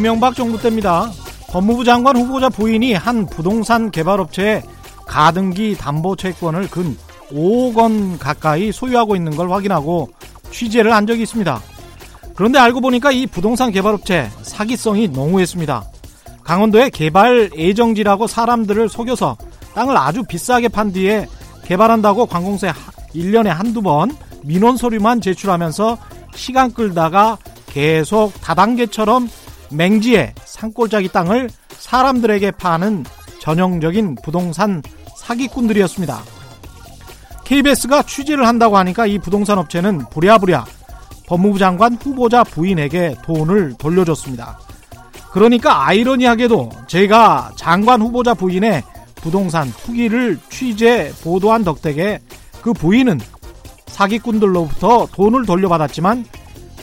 이명박 정부 때입니다. 법무부 장관 후보자 부인이 한 부동산 개발업체에 가등기 담보 채권을 근 5억 원 가까이 소유하고 있는 걸 확인하고 취재를 한 적이 있습니다. 그런데 알고 보니까 이 부동산 개발업체 사기성이 농후했습니다. 강원도에 개발 예정지라고 사람들을 속여서 땅을 아주 비싸게 판 뒤에 개발한다고 관공서에 1년에 한두 번 민원 서류만 제출하면서 시간 끌다가 계속 다단계처럼 맹지에 산골짜기 땅을 사람들에게 파는 전형적인 부동산 사기꾼들이었습니다. KBS가 취재를 한다고 하니까 이 부동산 업체는 부랴부랴 법무부 장관 후보자 부인에게 돈을 돌려줬습니다. 그러니까 아이러니하게도 제가 장관 후보자 부인의 부동산 투기를 취재 보도한 덕택에 그 부인은 사기꾼들로부터 돈을 돌려받았지만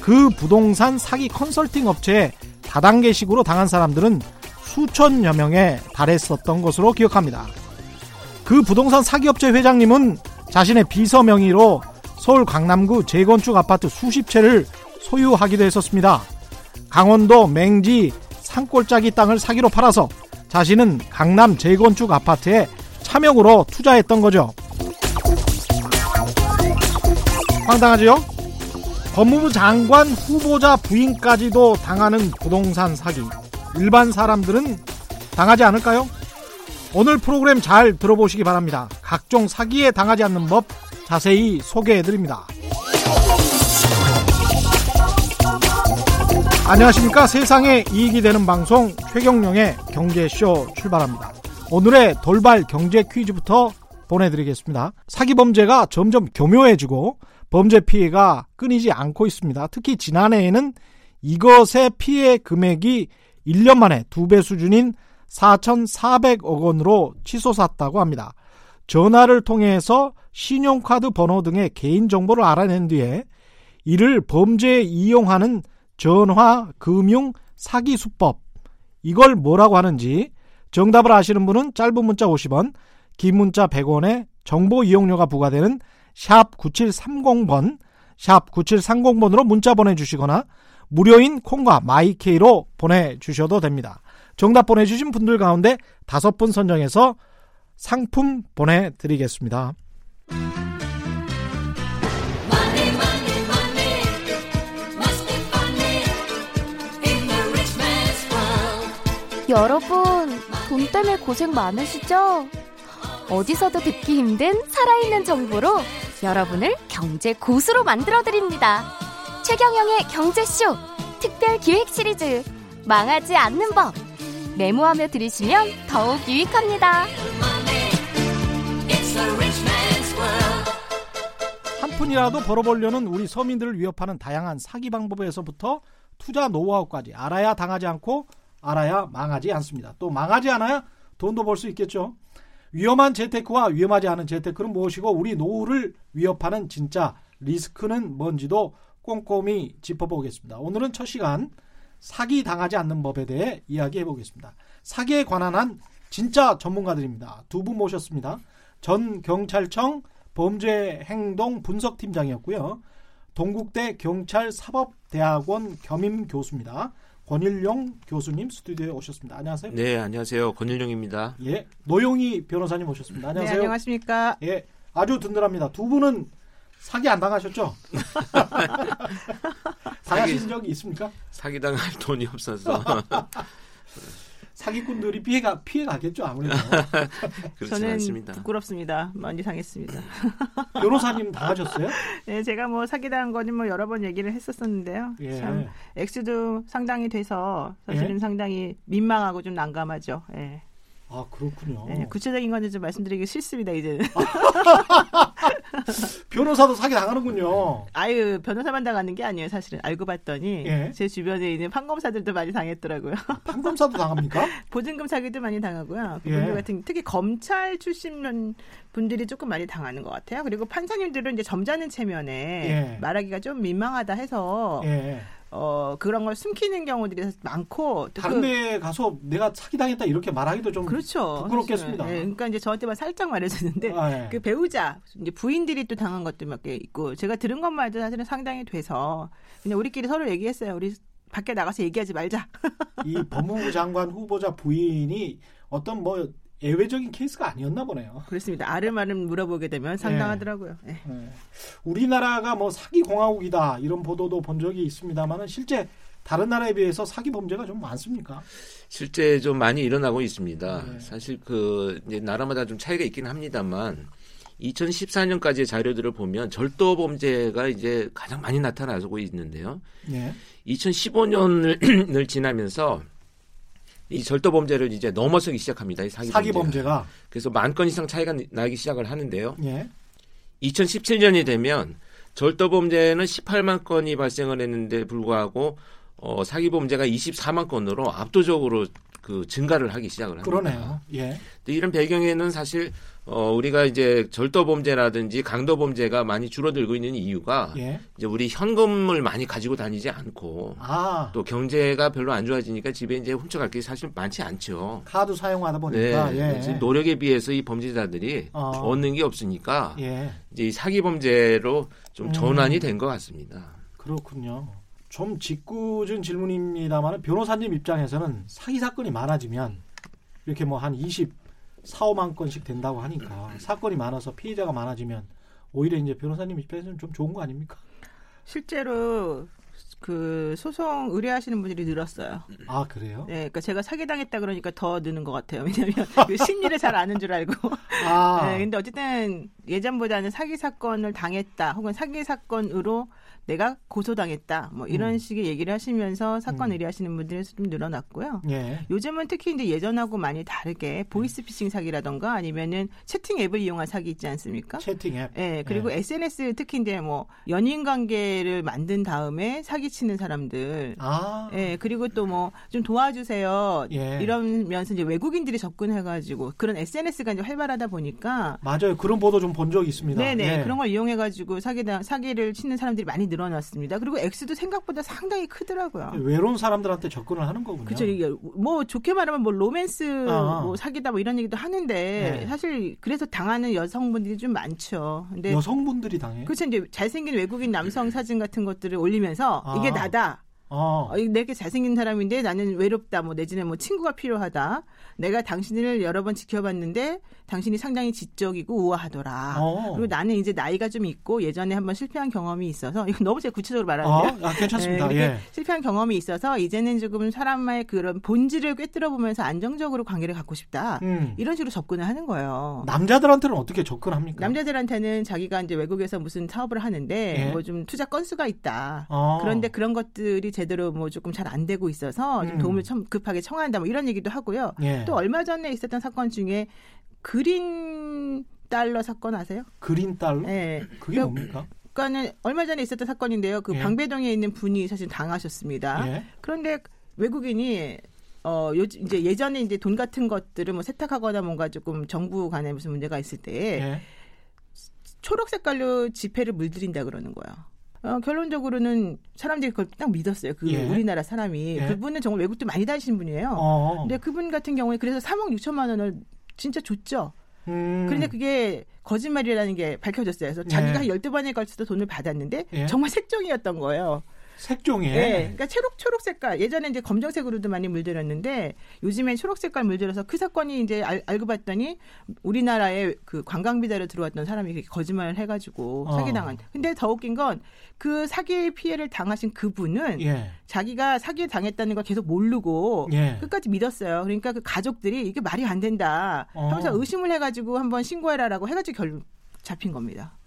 그 부동산 사기 컨설팅 업체에 다단계식으로 당한 사람들은 수천여 명에 달했었던 것으로 기억합니다. 그 부동산 사기업체 회장님은 자신의 비서 명의로 서울 강남구 재건축 아파트 수십 채를 소유하기도 했었습니다. 강원도 맹지 산골짜기 땅을 사기로 팔아서 자신은 강남 재건축 아파트에 차명으로 투자했던 거죠. 황당하지요? 법무부 장관 후보자 부인까지도 당하는 부동산 사기. 일반 사람들은 당하지 않을까요? 오늘 프로그램 잘 들어보시기 바랍니다. 각종 사기에 당하지 않는 법 자세히 소개해드립니다. 안녕하십니까. 세상에 이익이 되는 방송 최경령의 경제쇼 출발합니다. 오늘의 돌발 경제 퀴즈부터 보내드리겠습니다. 사기 범죄가 점점 교묘해지고 범죄 피해가 끊이지 않고 있습니다. 특히 지난해에는 이것의 피해 금액이 1년 만에 두 배 수준인 4,400억 원으로 치솟았다고 합니다. 전화를 통해서 신용카드 번호 등의 개인정보를 알아낸 뒤에 이를 범죄에 이용하는 전화 금융 사기 수법 이걸 뭐라고 하는지 정답을 아시는 분은 짧은 문자 50원, 긴 문자 100원에 정보 이용료가 부과되는 샵 9730번, 샵 9730번으로 문자 보내주시거나 무료인 콩과 마이케이로 보내주셔도 됩니다. 정답 보내주신 분들 가운데 다섯 분 선정해서 상품 보내드리겠습니다. 여러분, 돈 때문에 고생 많으시죠? 어디서도 듣기 힘든 살아있는 정보로 여러분을 경제 고수로 만들어드립니다. 최경영의 경제쇼 특별 기획 시리즈 망하지 않는 법 메모하며 들으시면 더욱 유익합니다. 한 푼이라도 벌어보려는 우리 서민들을 위협하는 다양한 사기 방법에서부터 투자 노하우까지 알아야 당하지 않고 알아야 망하지 않습니다. 또 망하지 않아야 돈도 벌 수 있겠죠. 위험한 재테크와 위험하지 않은 재테크는 무엇이고 우리 노후를 위협하는 진짜 리스크는 뭔지도 꼼꼼히 짚어보겠습니다. 오늘은 첫 시간 사기 당하지 않는 법에 대해 이야기해 보겠습니다. 사기에 관한 한 진짜 전문가들입니다. 두 분 모셨습니다. 전 경찰청 범죄행동 분석팀장이었고요. 동국대 경찰사법대학원 겸임 교수입니다. 권일용 교수님 스튜디오에 오셨습니다. 안녕하세요. 네, 안녕하세요. 권일용입니다. 예, 노영희 변호사님 오셨습니다. 안녕하세요. 네, 안녕하십니까. 예, 아주 든든합니다. 두 분은 사기 안 당하셨죠? 당하신 적이 있습니까? 사기 당할 돈이 없어서 사기꾼들이 피해가 피해 가겠죠 아무래도. 그렇지 저는 않습니다. 부끄럽습니다. 많이 당했습니다. 변호사님 당하셨어요? 네, 제가 뭐 사기당한 거는 뭐 여러 번 얘기를 했었었는데요. 예. 참 액수도 상당히 돼서 사실은 예? 상당히 민망하고 좀 난감하죠. 예. 아 그렇군요. 네, 구체적인 거는 좀 말씀드리기 싫습니다. 이제 변호사도 사기 당하는군요. 아유 변호사만 당하는 게 아니에요. 사실은 알고 봤더니 예. 제 주변에 있는 판검사들도 많이 당했더라고요. 판검사도 당합니까? 보증금 사기도 많이 당하고요. 예. 그분들 같은 특히 검찰 출신 분들이 조금 많이 당하는 것 같아요. 그리고 판사님들은 이제 점잖은 체면에 예. 말하기가 좀 민망하다 해서 예. 어 그런 걸 숨기는 경우들이 많고 또 다른 그- 데 가서 내가 사기 당했다 이렇게 말하기도 좀 그렇죠. 부끄럽겠습니다. 예, 그러니까 이제 저한테만 살짝 말해줬는데 아, 예. 그 배우자 이제 부인들이 또 당한 것도 몇 개 있고 제가 들은 것만 해도 사실은 상당히 돼서 그냥 우리끼리 서로 얘기했어요. 우리 밖에 나가서 얘기하지 말자. 이 법무부 장관 후보자 부인이 어떤 뭐 예외적인 케이스가 아니었나 보네요. 그렇습니다. 아름아름 물어보게 되면 상당하더라고요. 예. 네. 우리나라가 뭐 사기 공화국이다 이런 보도도 본 적이 있습니다만은 실제 다른 나라에 비해서 사기 범죄가 좀 많습니까? 실제 좀 많이 일어나고 있습니다. 네. 사실 그 이제 나라마다 좀 차이가 있긴 합니다만 2014년까지의 자료들을 보면 절도 범죄가 이제 가장 많이 나타나고 있는데요. 예. 2015년을 지나면서 이 절도 범죄를 이제 넘어서기 시작합니다. 이 사기, 사기 범죄가. 범죄가 그래서 만 건 이상 차이가 나기 시작을 하는데요. 예. 2017년이 되면 절도 범죄는 18만 건이 발생을 했는데 불구하고 어, 사기 범죄가 24만 건으로 압도적으로 그 증가를 하기 시작을 합니다. 그러네요. 예. 근데 이런 배경에는 사실 어, 우리가 이제 절도 범죄라든지 강도 범죄가 많이 줄어들고 있는 이유가 예. 이제 우리 현금을 많이 가지고 다니지 않고 아 또 경제가 별로 안 좋아지니까 집에 이제 훔쳐갈 게 사실 많지 않죠. 카드 사용하다 네, 보니까 예. 그래서 노력에 비해서 이 범죄자들이 어. 얻는 게 없으니까 예. 이제 이 사기 범죄로 좀 음. 전환이 된것 같습니다. 그렇군요. 좀 짓궂은 질문입니다만 변호사님 입장에서는 사기 사건이 많아지면 이렇게 뭐 한 20, 4, 5만 건씩 된다고 하니까 사건이 많아서 피해자가 많아지면 오히려 이제 변호사님 입장에서는 좀 좋은 거 아닙니까? 실제로 그 소송 의뢰하시는 분들이 늘었어요. 아 그래요? 네, 그러니까 제가 사기당했다 그러니까 더 느는 것 같아요. 왜냐하면 그 심리를 잘 아는 줄 알고. 아 네, 근데 어쨌든 예전보다는 사기 사건을 당했다, 혹은 사기 사건으로 내가 고소당했다, 뭐 이런 음. 식의 얘기를 하시면서 사건 음. 의뢰하시는 분들이 좀 늘어났고요. 예. 요즘은 특히 이제 예전하고 많이 다르게 보이스피싱 사기라던가 아니면은 채팅 앱을 이용한 사기 있지 않습니까? 채팅 앱. 예, 그리고 SNS 특히 이제 뭐 연인 관계를 만든 다음에 사기 치는 사람들. 아 예, 그리고 또 뭐 좀 도와주세요. 예. 이러면서 이제 외국인들이 접근해 가지고 그런 SNS가 이제 활발하다 보니까 맞아요. 그런 보도 좀 본 적이 있습니다. 네네 예. 그런 걸 이용해 가지고 사기 사기를 치는 사람들이 많이 늘 어났습니다. 그리고 액수도 생각보다 상당히 크더라고요. 외로운 사람들한테 접근을 하는 거군요. 그렇죠. 이게 뭐 좋게 말하면 뭐 로맨스 아. 뭐 사기다 뭐 이런 얘기도 하는데 네. 사실 그래서 당하는 여성분들이 좀 많죠. 근데 여성분들이 당해. 그렇죠. 이제 잘생긴 외국인 남성 사진 같은 것들을 올리면서 아. 이게 나다. 어. 어, 내게 잘생긴 사람인데 나는 외롭다. 뭐 내지는 뭐 친구가 필요하다. 내가 당신을 여러 번 지켜봤는데 당신이 상당히 지적이고 우아하더라. 어. 그리고 나는 이제 나이가 좀 있고 예전에 한번 실패한 경험이 있어서 이거 너무 제가 구체적으로 말하는데 어? 아, 괜찮습니다. 네, 예. 실패한 경험이 있어서 이제는 조금 사람의 그런 본질을 꿰뚫어 보면서 안정적으로 관계를 갖고 싶다. 음. 이런 식으로 접근을 하는 거예요. 남자들한테는 어떻게 접근합니까? 남자들한테는 자기가 이제 외국에서 무슨 사업을 하는데 예. 뭐좀 투자 건수가 있다. 어. 그런데 그런 것들이 제대로 뭐 조금 잘 안 되고 있어서 좀 음. 도움을 참 급하게 청한다. 뭐 이런 얘기도 하고요. 예. 또 얼마 전에 있었던 사건 중에 그린 달러 사건 아세요? 그린 달러? 네. 그게 그- 뭡니까? 그러니까는 얼마 전에 있었던 사건인데요. 그 예. 방배동에 있는 분이 사실 당하셨습니다. 예. 그런데 외국인이 어, 요, 이제 예전에 이제 돈 같은 것들을 뭐 세탁하거나 뭔가 조금 정부 간에 무슨 문제가 있을 때 예. 초록 색깔로 지폐를 물들인다 그러는 거예요. 어, 결론적으로는 사람들이 그걸 딱 믿었어요. 그 예. 우리나라 사람이. 예. 그분은 정말 외국도 많이 다니시는 분이에요. 어. 근데 그분 같은 경우에 그래서 3억 6천만 원을 진짜 줬죠. 음. 그런데 그게 거짓말이라는 게 밝혀졌어요. 그래서 네. 자기가 한 12번에 걸쳐서 돈을 받았는데 예. 정말 색종이었던 거예요. 색종이에. 네. 그러니까 초록 초록 색깔 예전에 이제 검정색으로도 많이 물들였는데 요즘엔 초록 색깔 물들여서 그 사건이 이제 알, 알고 봤더니 우리나라에 그 관광 비자로 들어왔던 사람이 거짓말을 해가지고 어. 사기당한. 근데 더 웃긴 건 그 사기 피해를 당하신 그분은 예. 자기가 사기 당했다는 걸 계속 모르고 예. 끝까지 믿었어요. 그러니까 그 가족들이 이게 말이 안 된다 하면서 어. 의심을 해가지고 한번 신고해라라고 해가지고 결 잡힌 겁니다.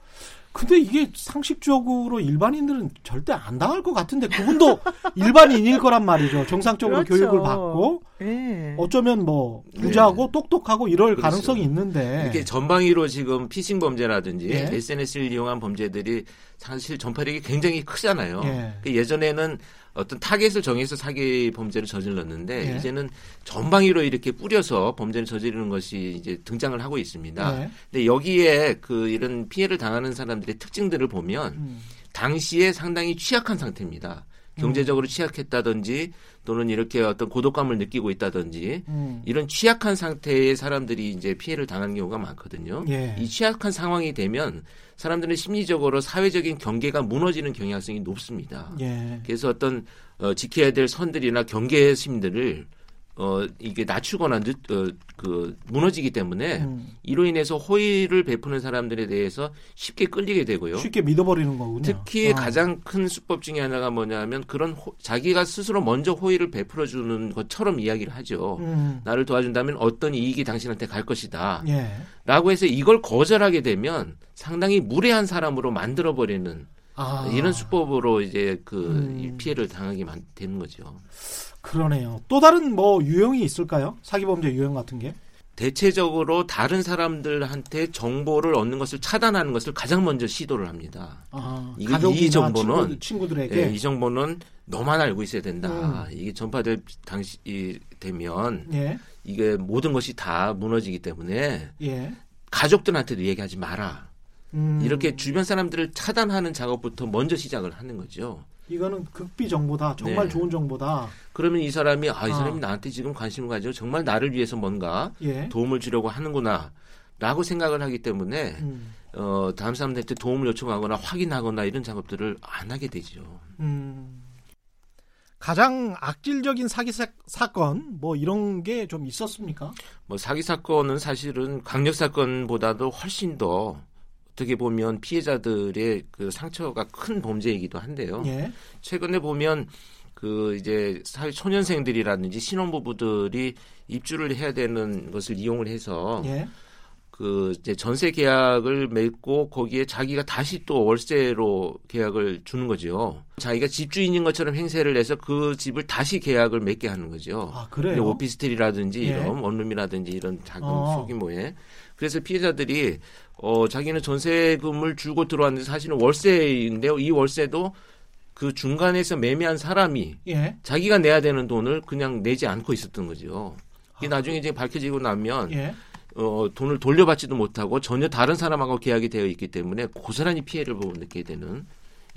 근데 이게 상식적으로 일반인들은 절대 안 당할 것 같은데 그분도 일반인일 거란 말이죠. 정상적으로 그렇죠. 교육을 받고 네. 어쩌면 뭐 부자고 똑똑하고 이럴 그렇죠. 가능성이 있는데. 이렇게 전방위로 지금 피싱 범죄라든지 예. SNS를 이용한 범죄들이 사실 전파력이 굉장히 크잖아요. 예. 그 예전에는 어떤 타겟을 정해서 사기 범죄를 저질렀는데 예. 이제는 전방위로 이렇게 뿌려서 범죄를 저지르는 것이 이제 등장을 하고 있습니다. 예. 근데 여기에 그 이런 피해를 당하는 사람들의 특징들을 보면 음. 당시에 상당히 취약한 상태입니다. 경제적으로 취약했다든지 또는 이렇게 어떤 고독감을 느끼고 있다든지 음. 이런 취약한 상태의 사람들이 이제 피해를 당하는 경우가 많거든요. 예. 이 취약한 상황이 되면 사람들은 심리적으로 사회적인 경계가 무너지는 경향성이 높습니다. 예. 그래서 어떤 어, 지켜야 될 선들이나 경계 심들을 어 이게 낮추거나 늦, 어, 그 무너지기 때문에 음. 이로 인해서 호의를 베푸는 사람들에 대해서 쉽게 끌리게 되고요. 쉽게 믿어버리는 거군요. 특히 어. 가장 큰 수법 중에 하나가 뭐냐면 그런 호- 자기가 스스로 먼저 호의를 베풀어 주는 것처럼 이야기를 하죠. 음. 나를 도와준다면 어떤 이익이 당신한테 갈 것이다. 예. 라고 해서 이걸 거절하게 되면 상당히 무례한 사람으로 만들어 버리는 아. 이런 수법으로 이제 그 음. 이 피해를 당하게 만- 되는 거죠. 그러네요. 또 다른 뭐 유형이 있을까요? 사기 범죄 유형 같은 게? 대체적으로 다른 사람들한테 정보를 얻는 것을 차단하는 것을 가장 먼저 시도를 합니다. 아, 이- 이 정보는 친구, 들 에게 예, 이 정보는 너만 알고 있어야 된다. 음. 이게 전파될 당시 이- 되면 예. 이게 모든 것이 다 무너지기 때문에 예. 가족들한테도 얘기하지 마라. 음, 이렇게 주변 사람들을 차단하는 작업부터 먼저 시작을 하는 거죠. 이거는 극비 정보다. 정말 네. 좋은 정보다. 그러면 이 사람이 아, 이 아. 사람이 나한테 지금 관심을 가지고 정말 나를 위해서 뭔가 예. 도움을 주려고 하는구나. 라고 생각을 하기 때문에 음. 어, 다음 사람들한테 도움을 요청하거나 확인하거나 이런 작업들을 안 하게 되죠. 음. 가장 악질적인 사기 사, 사건 뭐 이런 게 좀 있었습니까? 뭐 사기 사건은 사실은 강력 사건보다도 훨씬 더 어떻게 보면 피해자들의 그 상처가 큰 범죄이기도 한데요. 예. 최근에 보면 그 이제 사회 초년생들이라든지 신혼부부들이 입주를 해야 되는 것을 이용을 해서 예. 그 이제 전세 계약을 맺고 거기에 자기가 다시 또 월세로 계약을 주는 거죠. 자기가 집주인인 것처럼 행세를 해서 그 집을 다시 계약을 맺게 하는 거죠. 아, 그래요? 오피스텔이라든지 예. 이런 원룸이라든지 이런 작은 어. 소규모의 그래서 피해자들이 어 자기는 전세금을 주고 들어왔는데 사실은 월세인데요. 이 월세도 그 중간에서 매매한 사람이 예. 자기가 내야 되는 돈을 그냥 내지 않고 있었던 거죠. 이게 나중에 이제 밝혀지고 나면 예. 어, 돈을 돌려받지도 못하고 전혀 다른 사람하고 계약이 되어 있기 때문에 고스란히 피해를 보고 느끼게 되는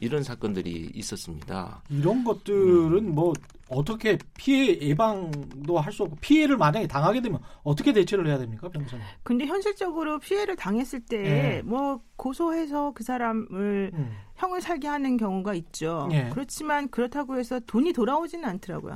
이런 사건들이 있었습니다. 이런 것들은 뭐 어떻게 피해 예방도 할 수 없고 피해를 만약에 당하게 되면 어떻게 대처를 해야 됩니까, 변호사님? 근데 현실적으로 피해를 당했을 예. 때뭐 고소해서 그 사람을 음. 형을 살게 하는 경우가 있죠. 예. 그렇지만 그렇다고 해서 돈이 돌아오지는 않더라고요.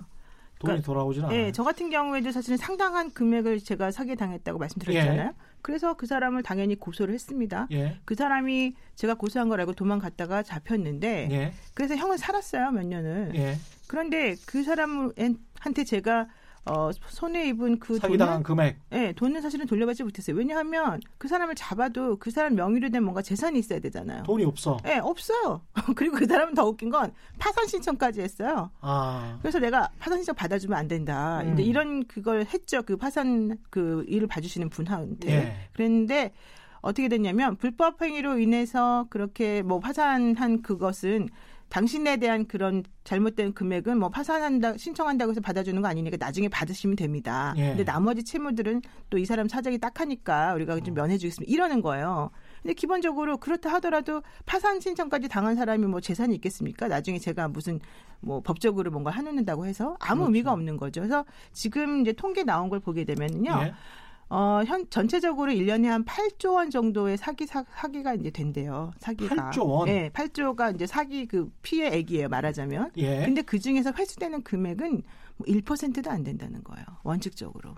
돈이 그러니까- 돌아오진 않아요. 예, 저 같은 경우에도 사실은 상당한 금액을 제가 사기에 당했다고 말씀드렸잖아요. 그래서 그 사람을 당연히 고소를 했습니다. 예. 그 사람이 제가 고소한 걸 알고 도망갔다가 잡혔는데 예. 그래서 형을 살았어요 몇 년을. 예. 그런데 그 사람한테 제가 어, 손해 입은 그 사기당한 돈을 금액. 예, 돈은 사실은 돌려받지 못했어요. 왜냐하면 그 사람을 잡아도 그 사람 명의로 된 뭔가 재산이 있어야 되잖아요. 돈이 없어. 예, 없어요. 그리고 그 사람은 더 웃긴 건 파산 신청까지 했어요. 아. 그래서 내가 파산 신청 받아주면 안 된다. 음. 근데 이런 그걸 했죠. 그 파산 그 일을 봐주시는 분한테. 예. 그랬는데 어떻게 됐냐면 불법 행위로 인해서 그렇게 뭐 파산한 그것은 당신에 대한 그런 잘못된 금액은 뭐 파산한다 신청한다고 해서 받아주는 거 아니니까 나중에 받으시면 됩니다. 예. 근데 나머지 채무들은 또 이 사람 사정이 딱하니까 우리가 좀 면해주겠습니다. 이러는 거예요. 근데 기본적으로 그렇다 하더라도 파산 신청까지 당한 사람이 뭐 재산이 있겠습니까? 나중에 제가 무슨 뭐 법적으로 뭔가 해놓는다고 해서 아무 그렇죠. 의미가 없는 거죠. 그래서 지금 이제 통계 나온 걸 보게 되면요. 예. 어, 현 전체적으로 1년에 한 8조 원 정도의 사기 사, 사기가 이제 된대요. 사기가. 8조 원? 네, 8조가 이제 사기 그 피해 액이에요, 말하자면. 예. 근데 그 중에서 회수되는 금액은 뭐 1%도 안 된다는 거예요. 원칙적으로.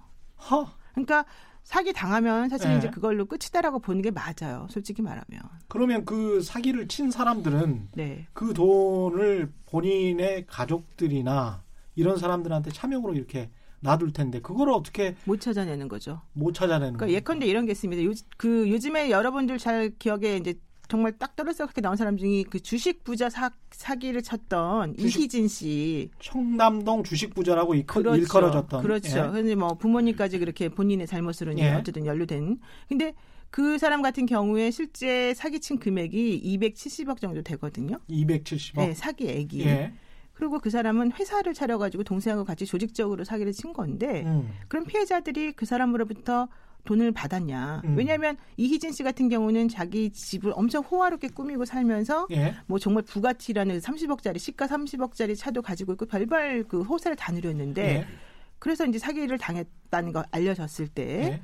허. 그러니까 사기 당하면 사실 예. 이제 그걸로 끝이다라고 보는 게 맞아요. 솔직히 말하면. 그러면 그 사기를 친 사람들은 네. 그 돈을 본인의 가족들이나 이런 사람들한테 차명으로 이렇게 놔둘 텐데 그걸 어떻게 못 찾아내는 거죠. 못 찾아내는 그러니까? 예컨대 이런 게 있습니다. 요, 그 요즘에 여러분들 잘 기억에 이제 정말 딱 떨어져 그렇게 나온 사람 중에 그 주식 부자 사, 사기를 쳤던 주식- 이희진 씨. 청남동 주식 부자라고 일컬, 그렇죠. 일컬어졌던 그렇죠. 예. 근데 뭐 부모님까지 그렇게 본인의 잘못으로 예. 어쨌든 연루된. 근데 그 사람 같은 경우에 실제 사기친 금액이 270억 정도 되거든요. 270억. 네, 사기액이. 예. 그리고 그 사람은 회사를 차려가지고 동생하고 같이 조직적으로 사기를 친 건데 음. 그럼 피해자들이 그 사람으로부터 돈을 받았냐. 음. 왜냐하면 이희진 씨 같은 경우는 자기 집을 엄청 호화롭게 꾸미고 살면서 예. 뭐 정말 부가티라는 30억짜리 시가 30억짜리 차도 가지고 있고 별별 그 호사를 다 누렸는데 예. 그래서 이제 사기를 당했다는 거 알려졌을 때 예.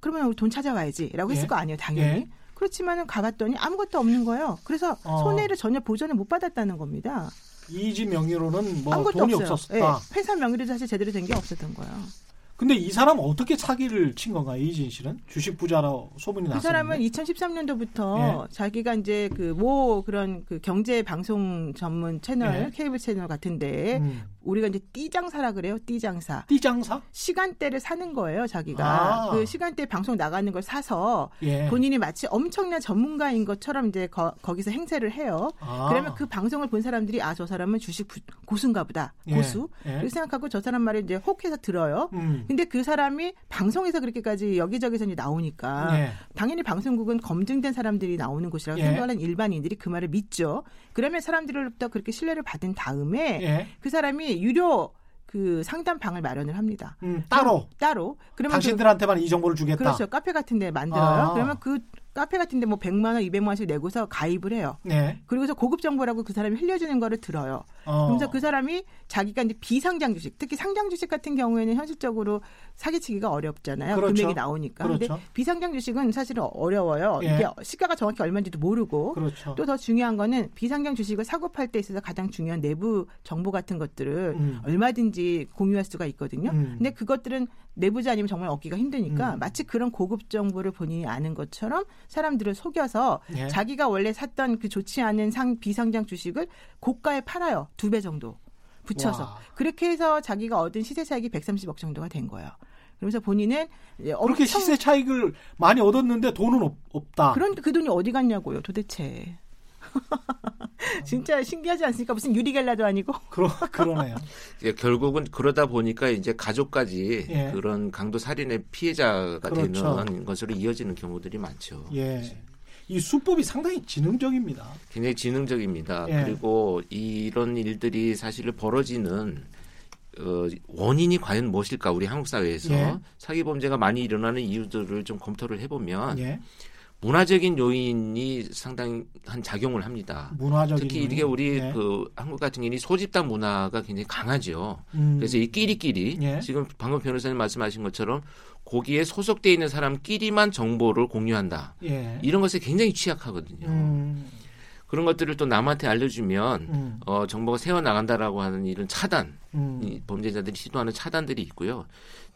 그러면 우리 돈 찾아와야지라고 했을 예. 거 아니에요, 당연히. 예. 그렇지만은 가봤더니 아무것도 없는 거예요. 그래서 어. 손해를 전혀 보전을 못 받았다는 겁니다. 이지 명의로는 뭐 돈이 없어요. 없었다. 예, 회사 명의로도 사실 제대로 된 게 없었던 거예요. 근데 이 사람은 어떻게 사기를 친 건가 이진 씨는 주식 부자로 소문이 그 났었는데. 사람은 2013년도부터 예. 자기가 이제 그모 그런 그 경제 방송 전문 채널 예. 케이블 채널 같은데 음. 우리가 이제 띠장사라 그래요. 띠장사. 띠장사? 시간대를 사는 거예요, 자기가. 아. 그 시간대 방송 나가는 걸 사서 예. 본인이 마치 엄청난 전문가인 것처럼 이제 거, 기서 행세를 해요. 아. 그러면 그 방송을 본 사람들이 아 저 사람은 주식 부- 고수인가 보다. 예. 고수. 예. 이렇게 생각하고 저 사람 말을 이제 혹해서 들어요. 음. 근데 그 사람이 방송에서 그렇게까지 여기저기서 이제 나오니까 예. 당연히 방송국은 검증된 사람들이 나오는 곳이라고 예. 생각하는 일반인들이 그 말을 믿죠. 그러면 사람들로부터 그렇게 신뢰를 받은 다음에 예. 그 사람이 유료 그 상담 방을 마련을 합니다. 음, 따로 따로. 그러면 그- 당신들한테만 이 정보를 주겠다. 그렇죠. 카페 같은 데 만들어요. 아. 그러면 그 카페 같은 데 뭐 100만 원, 200만 원씩 내고서 가입을 해요. 네. 그리고서 고급 정보라고 그 사람이 흘려주는 거를 들어요. 어. 그러면서 그 사람이 자기가 이제 비상장 주식, 특히 상장 주식 같은 경우에는 현실적으로 사기치기가 어렵잖아요. 그렇죠. 금액이 나오니까. 근데 그렇죠. 비상장 주식은 사실은 어려워요. 예. 이게 시가가 정확히 얼마인지도 모르고. 그렇죠. 또더 중요한 거는 비상장 주식을 사고 팔 때 있어서 가장 중요한 내부 정보 같은 것들을 음. 얼마든지 공유할 수가 있거든요. 음. 근데 그것들은 내부자 아니면 정말 얻기가 힘드니까 음. 마치 그런 고급 정보를 본인이 아는 것처럼 사람들을 속여서 예. 자기가 원래 샀던 그 좋지 않은 상 비상장 주식을 고가에 팔아요. 두 배 정도 붙여서. 와. 그렇게 해서 자기가 얻은 시세 차익이 130억 정도가 된 거예요. 그러면서 본인은 그렇게 시세 차익을 많이 얻었는데 돈은 없, 없다. 그런 그 돈이 어디 갔냐고요, 도대체. 진짜 신기하지 않습니까? 무슨 유리겔라도 아니고. 그러, 그러네요. 이제 결국은 그러다 보니까 이제 가족까지 예. 그런 강도 살인의 피해자가 그렇죠. 되는 것으로 이어지는 경우들이 많죠. 예. 이 수법이 상당히 지능적입니다. 굉장히 지능적입니다. 예. 그리고 이런 일들이 사실 벌어지는 어, 원인이 과연 무엇일까 우리 한국 사회에서 예. 사기 범죄가 많이 일어나는 이유들을 좀 검토를 해보면 예. 문화적인 요인이 상당한 작용을 합니다. 문화적인 특히. 이게 우리 예. 그 한국 같은 경우는 소집단 문화가 굉장히 강하죠. 음. 그래서 이 끼리끼리 예. 지금 방금 변호사님 말씀하신 것처럼 거기에 소속돼 있는 사람끼리만 정보를 공유한다. 예. 이런 것에 굉장히 취약하거든요. 음. 그런 것들을 또 남한테 알려주면 음. 어, 정보가 새어 나간다라고 하는 이런 차단, 음. 이 범죄자들이 시도하는 차단들이 있고요.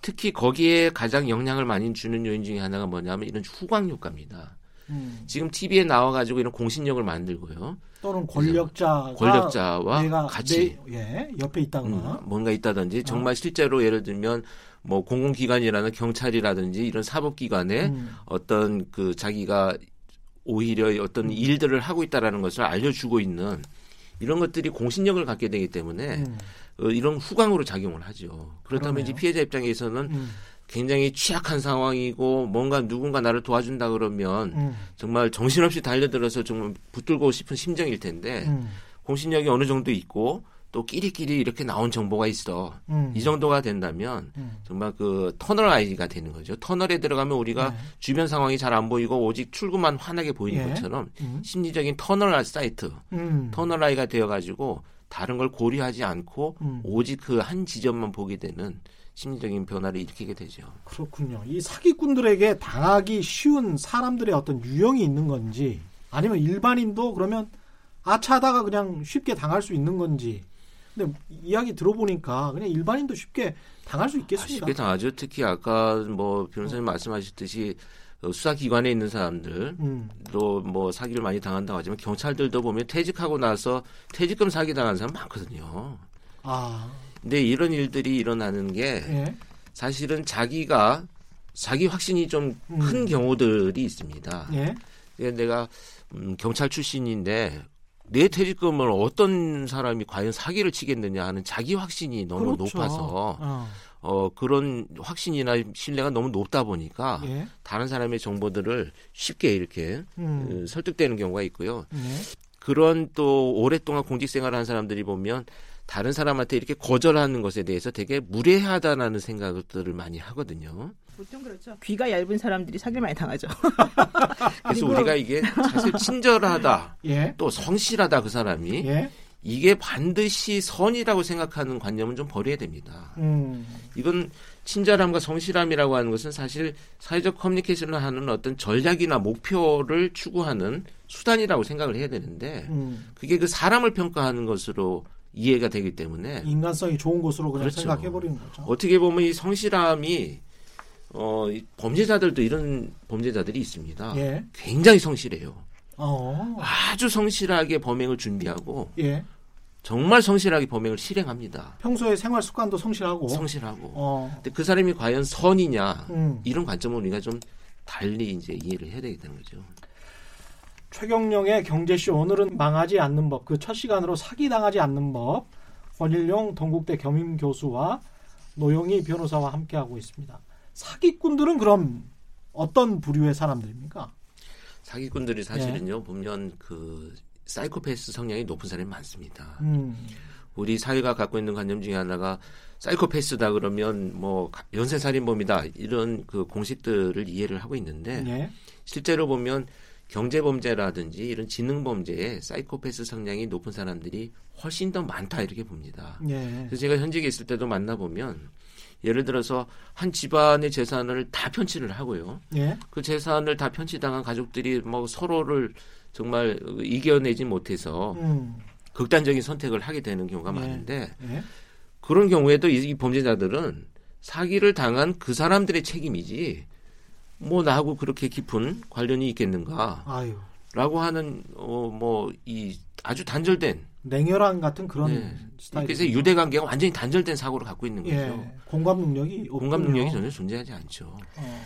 특히 거기에 가장 영향을 많이 주는 요인 중에 하나가 뭐냐면 이런 후광 효과입니다. 음. 지금 TV에 나와가지고 이런 공신력을 만들고요. 또는 권력자가 권력자와 내가 같이 내, 예, 옆에 있다거나 음, 뭔가 있다든지 어. 정말 실제로 예를 들면 뭐 공공기관이라는 경찰이라든지 이런 사법기관에 음. 어떤 그 자기가 오히려 어떤 일들을 하고 있다라는 것을 알려주고 있는 이런 것들이 공신력을 갖게 되기 때문에 음. 어, 이런 후광으로 작용을 하죠. 그렇다면 그러네요. 이제 피해자 입장에서는 음. 굉장히 취약한 상황이고 뭔가 누군가 나를 도와준다 그러면 음. 정말 정신없이 달려들어서 정말 붙들고 싶은 심정일 텐데 음. 공신력이 어느 정도 있고 또 끼리끼리 이렇게 나온 정보가 있어. 음. 이 정도가 된다면 음. 정말 그 터널 아이가 되는 거죠. 터널에 들어가면 우리가 네. 주변 상황이 잘 안 보이고 오직 출구만 환하게 보이는 예. 것처럼 음. 심리적인 터널 사이트, 음. 터널 아이가 되어가지고 다른 걸 고려하지 않고 음. 오직 그 한 지점만 보게 되는 심리적인 변화를 일으키게 되죠. 그렇군요. 이 사기꾼들에게 당하기 쉬운 사람들의 어떤 유형이 있는 건지 아니면 일반인도 그러면 아차하다가 그냥 쉽게 당할 수 있는 건지. 근데 이야기 들어보니까 그냥 일반인도 쉽게 당할 수 아, 있겠습니다. 쉽게 당하죠. 특히 아까 뭐 변호사님 말씀하셨듯이 어, 수사기관에 있는 사람들 음. 또뭐 사기를 많이 당한다고 하지만 경찰들도 보면 퇴직하고 나서 퇴직금 사기 당한 사람 많거든요. 아, 근데 이런 일들이 일어나는 게 예. 사실은 자기가 자기 확신이 좀큰 음. 경우들이 있습니다. 예. 내가 음, 경찰 출신인데 내 퇴직금을 어떤 사람이 과연 사기를 치겠느냐 하는 자기 확신이 너무 그렇죠. 높아서 어. 어, 그런 확신이나 신뢰가 너무 높다 보니까 예. 다른 사람의 정보들을 쉽게 이렇게 음. 어, 설득되는 경우가 있고요. 예. 그런 또 오랫동안 공직 생활을 한 사람들이 보면 다른 사람한테 이렇게 거절하는 것에 대해서 되게 무례하다라는 생각들을 많이 하거든요. 보통 그렇죠. 귀가 얇은 사람들이 사기를 많이 당하죠. 그래서 우리가 이게 사실 친절하다, 예. 또 성실하다 그 사람이 예. 이게 반드시 선이라고 생각하는 관념은 좀 버려야 됩니다. 음. 이건 친절함과 성실함이라고 하는 것은 사실 사회적 커뮤니케이션을 하는 어떤 전략이나 목표를 추구하는 수단이라고 생각을 해야 되는데 음. 그게 그 사람을 평가하는 것으로 이해가 되기 때문에 인간성이 좋은 것으로 그냥 그렇죠. 생각해 버리는 거죠. 어떻게 보면 이 성실함이 어, 이 범죄자들도 이런 범죄자들이 있습니다. 예. 굉장히 성실해요. 어. 아주 성실하게 범행을 준비하고 예. 정말 성실하게 범행을 실행합니다. 평소에 생활 습관도 성실하고. 성실하고. 어. 근데 그 사람이 과연 선이냐 음. 이런 관점을 우리가 좀 달리 이제 이해를 해야 되겠다는 거죠. 최경령의 경제쇼 오늘은 망하지 않는 법 그 첫 시간으로 사기 당하지 않는 법 권일용 동국대 겸임 교수와 노영희 변호사와 함께 하고 있습니다. 사기꾼들은 그럼 어떤 부류의 사람들입니까? 사기꾼들이 사실은요 보면 그 사이코패스 성향이 높은 사람이 많습니다. 음. 우리 사회가 갖고 있는 관념 중에 하나가 사이코패스다 그러면 뭐 연쇄 살인범이다 이런 그 공식들을 이해를 하고 있는데 예. 실제로 보면 경제 범죄라든지 이런 지능 범죄에 사이코패스 성향이 높은 사람들이 훨씬 더 많다 이렇게 봅니다. 예. 그래서 제가 현직에 있을 때도 만나 보면 예를 들어서 한 집안의 재산을 다 편취를 하고요. 예. 그 재산을 다 편취당한 가족들이 뭐 서로를 정말 이겨내지 못해서 음. 극단적인 선택을 하게 되는 경우가 네. 많은데 예. 그런 경우에도 이, 이 범죄자들은 사기를 당한 그 사람들의 책임이지 뭐 나하고 그렇게 깊은 관련이 있겠는가라고 아유. 하는 어 뭐 이 아주 단절된 냉혈한 같은 그런 네. 스타일. 그래서 유대 관계가 완전히 단절된 사고를 갖고 있는 거죠. 예. 공감 능력이 공감 없군요. 능력이 전혀 존재하지 않죠. 어.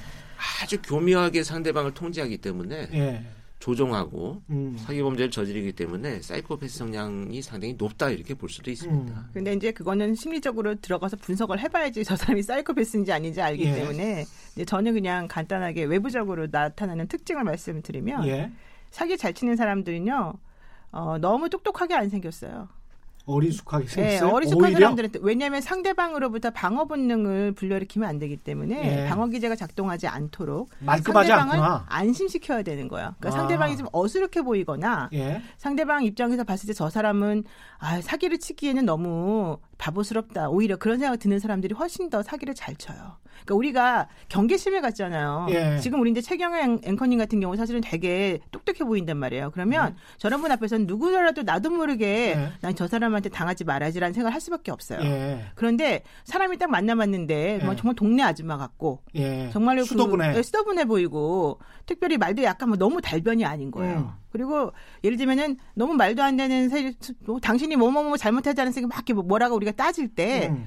아주 교묘하게 상대방을 통제하기 때문에 예. 조종하고 음. 사기 범죄를 저지르기 때문에 사이코패스 성향이 상당히 높다 이렇게 볼 수도 있습니다. 음. 근데 이제 그거는 심리적으로 들어가서 분석을 해봐야지 저 사람이 사이코패스인지 아닌지 알기 예. 때문에 이제 저는 그냥 간단하게 외부적으로 나타나는 특징을 말씀드리면 예. 사기 잘 치는 사람들은요 어, 너무 똑똑하게 안 생겼어요. 어리숙하게 네, 생겼어요. 어리숙한 오히려 사람들한테 왜냐하면 상대방으로부터 방어 본능을 불러일으키면 안 되기 때문에 예. 방어 기제가 작동하지 않도록 상대방을 않구나. 안심시켜야 되는 거예요. 그러니까 아. 상대방이 좀 어수룩해 보이거나 예. 상대방 입장에서 봤을 때 저 사람은 아, 사기를 치기에는 너무 바보스럽다. 오히려 그런 생각 드는 사람들이 훨씬 더 사기를 잘 쳐요. 그러니까 우리가 경계심을 갖잖아요. 예. 지금 우리 이제 최경영 앵커님 같은 경우 사실은 되게 똑똑해 보인단 말이에요. 그러면 저런 분 앞에서는 누구라도 나도 모르게 예. 난저 사람한테 당하지 말아야지라는 생각을 할 수밖에 없어요. 예. 그런데 사람이 딱 만나봤는데 뭐 예. 정말 동네 아줌마 같고 예. 정말로 수도분해. 그, 예, 수더분해 보이고 특별히 말도 약간 뭐 너무 달변이 아닌 거예요. 음. 그리고 예를 들면은 너무 말도 안 되는 세, 뭐, 당신이 뭐뭐뭐 잘못했다는 생각 막 이렇게 뭐 뭐라고 우리가 따질 때 음.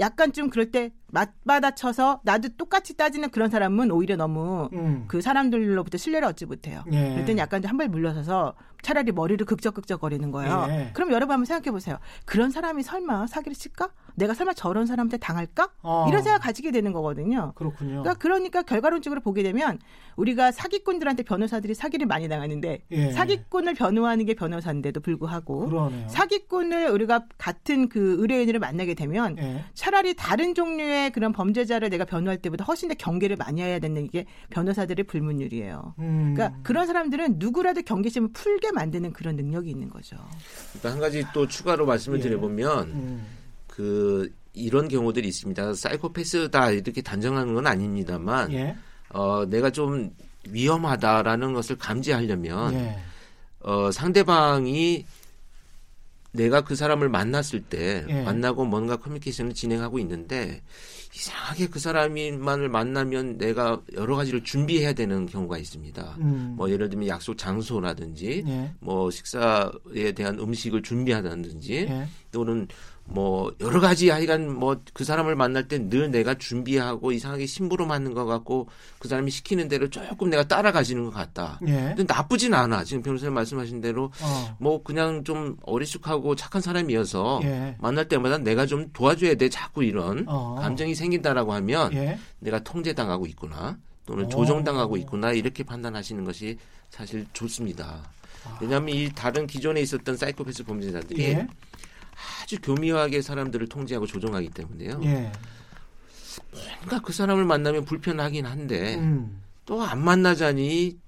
약간 좀 그럴 때 맞받아쳐서 나도 똑같이 따지는 그런 사람은 오히려 너무 음. 그 사람들로부터 신뢰를 얻지 못해요. 예. 그럴 때는 약간 한 발 물러서서 차라리 머리를 극적극적거리는 거예요. 예. 그럼 여러분 한번 생각해 보세요. 그런 사람이 설마 사기를 칠까? 내가 설마 저런 사람한테 당할까? 어. 이런 생각 가지게 되는 거거든요. 그렇군요. 그러니까, 그러니까 결과론적으로 보게 되면 우리가 사기꾼들한테 변호사들이 사기를 많이 당하는데 예. 사기꾼을 변호하는 게 변호사인데도 불구하고 그러네요. 사기꾼을 우리가 같은 그 의뢰인을 만나게 되면 예. 차라리 다른 종류의 그런 범죄자를 내가 변호할 때보다 훨씬 더 경계를 많이 해야 되는 게 변호사들의 불문율이에요. 음. 그러니까 그런 사람들은 누구라도 경계심을 풀게 만드는 그런 능력이 있는 거죠. 그러니까 한 가지 또 추가로 말씀을 예. 드려보면 음. 그 이런 경우들이 있습니다. 사이코패스다 이렇게 단정하는 건 아닙니다만 예. 어, 내가 좀 위험하다라는 것을 감지하려면 예. 어, 상대방이 내가 그 사람을 만났을 때 예. 만나고 뭔가 커뮤니케이션을 진행하고 있는데 이상하게 그 사람만을 만나면 내가 여러 가지를 준비해야 되는 경우가 있습니다. 음. 뭐 예를 들면 약속 장소라든지 예. 뭐 식사에 대한 음식을 준비하다든지 예. 또는 뭐 여러 가지 하여간 뭐 그 사람을 만날 때 늘 내가 준비하고 이상하게 심부름 하는 것 같고 그 사람이 시키는 대로 조금 내가 따라가지는 것 같다. 예. 근데 나쁘진 않아. 지금 변호사님 말씀하신 대로 어. 뭐 그냥 좀 어리숙하고 착한 사람이어서 예. 만날 때마다 내가 좀 도와줘야 돼. 자꾸 이런 어. 감정이 생긴다라고 하면 예. 내가 통제당하고 있구나 또는 오. 조정당하고 있구나 이렇게 판단하시는 것이 사실 좋습니다. 아. 왜냐하면 이 다른 기존에 있었던 사이코패스 범죄자들이 예. 아주 교묘하게 사람들을 통제하고 조종하기 때문에요. 예. 뭔가 그 사람을 만나면 불편하긴 한데 음. 또안 만나자니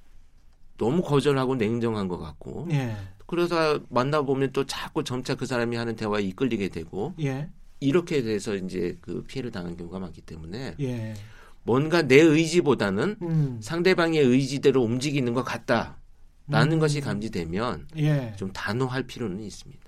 너무 거절하고 냉정한 것 같고 예. 그러다 만나보면 또 자꾸 점차 그 사람이 하는 대화에 이끌리게 되고 예. 이렇게 돼서 이제 그 피해를 당한 경우가 많기 때문에 예. 뭔가 내 의지보다는 음. 상대방의 의지대로 움직이는 것 같다라는 음. 것이 감지되면 예. 좀 단호할 필요는 있습니다.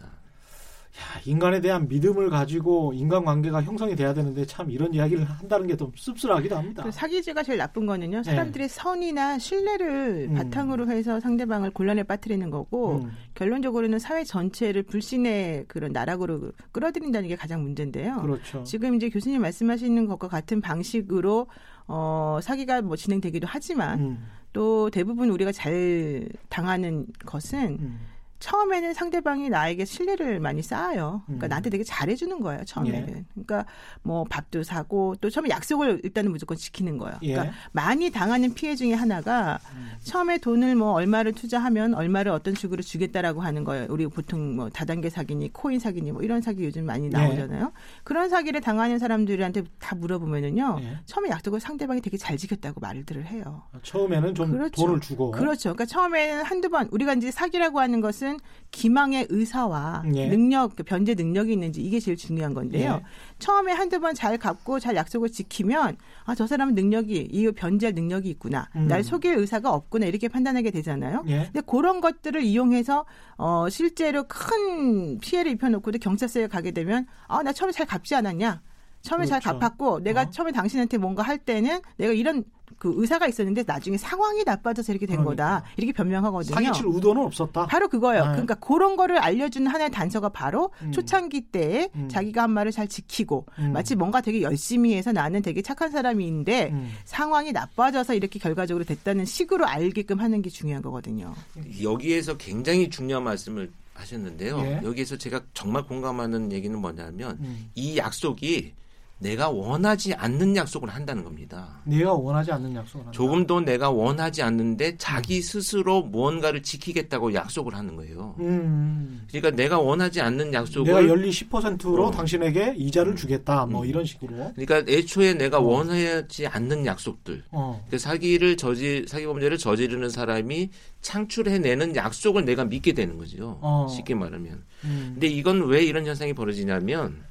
야, 인간에 대한 믿음을 가지고 인간관계가 형성이 돼야 되는데 참 이런 이야기를 한다는 게 좀 씁쓸하기도 합니다. 그 사기죄가 제일 나쁜 거는요. 사람들의 선이나 신뢰를 음. 바탕으로 해서 상대방을 곤란에 빠뜨리는 거고 음. 결론적으로는 사회 전체를 불신의 그런 나락으로 끌어들인다는 게 가장 문제인데요. 그렇죠. 지금 이제 교수님 말씀하시는 것과 같은 방식으로 어, 사기가 뭐 진행되기도 하지만 음. 또 대부분 우리가 잘 당하는 것은 음. 처음에는 상대방이 나에게 신뢰를 많이 쌓아요. 그러니까 음. 나한테 되게 잘해주는 거예요. 처음에는. 예. 그러니까 뭐 밥도 사고 또 처음에 약속을 일단은 무조건 지키는 거예요. 예. 그러니까 많이 당하는 피해 중에 하나가 음. 처음에 돈을 뭐 얼마를 투자하면 얼마를 어떤 식으로 주겠다라고 하는 거예요. 우리 보통 뭐 다단계 사기니 코인 사기니 뭐 이런 사기 요즘 많이 나오잖아요. 그런 사기를 당하는 사람들한테 다 물어보면은요. 예. 처음에 약속을 상대방이 되게 잘 지켰다고 말들을 해요. 처음에는 좀 그렇죠. 돈을 주고 그렇죠. 그러니까 처음에는 한두 번 우리가 이제 사기라고 하는 것은 기망의 의사와 예. 능력, 그 변제 능력이 있는지 이게 제일 중요한 건데요. 예. 처음에 한두 번 잘 갚고 잘 약속을 지키면 아 저 사람은 능력이 이 변제할 능력이 있구나. 음. 날 속일 의사가 없구나 이렇게 판단하게 되잖아요. 예. 근데 그런 것들을 이용해서 어 실제로 큰 피해를 입혀놓고도 경찰서에 가게 되면 아 나 처음에 잘 갚지 않았냐. 처음에 잘 그렇죠. 갚았고 내가 어. 처음에 당신한테 뭔가 할 때는 내가 이런 그 의사가 있었는데 나중에 상황이 나빠져서 이렇게 된 그러니까. 거다 이렇게 변명하거든요. 사기칠 의도는 없었다. 바로 그거예요. 아. 그러니까 그런 거를 알려주는 하나의 단서가 바로 음. 초창기 때에 음. 자기가 한 말을 잘 지키고 음. 마치 뭔가 되게 열심히 해서 나는 되게 착한 사람인데 음. 상황이 나빠져서 이렇게 결과적으로 됐다는 식으로 알게끔 하는 게 중요한 거거든요. 여기에서 굉장히 중요한 말씀을 하셨는데요. 예. 여기에서 제가 정말 공감하는 얘기는 뭐냐면 음. 이 약속이 내가 원하지 않는 약속을 한다는 겁니다. 내가 원하지 않는 약속을 한다. 조금도 내가 원하지 않는데 자기 스스로 무언가를 지키겠다고 약속을 하는 거예요. 음. 그러니까 내가 원하지 않는 약속을 내가 연리 10%로 어. 당신에게 이자를 주겠다. 뭐 음. 이런 식으로. 그러니까 애초에 내가 어. 원하지 않는 약속들 어. 그 사기를 저지 사기 범죄를 저지르는 사람이 창출해내는 약속을 내가 믿게 되는 거죠. 어. 쉽게 말하면. 음. 근데 이건 왜 이런 현상이 벌어지냐면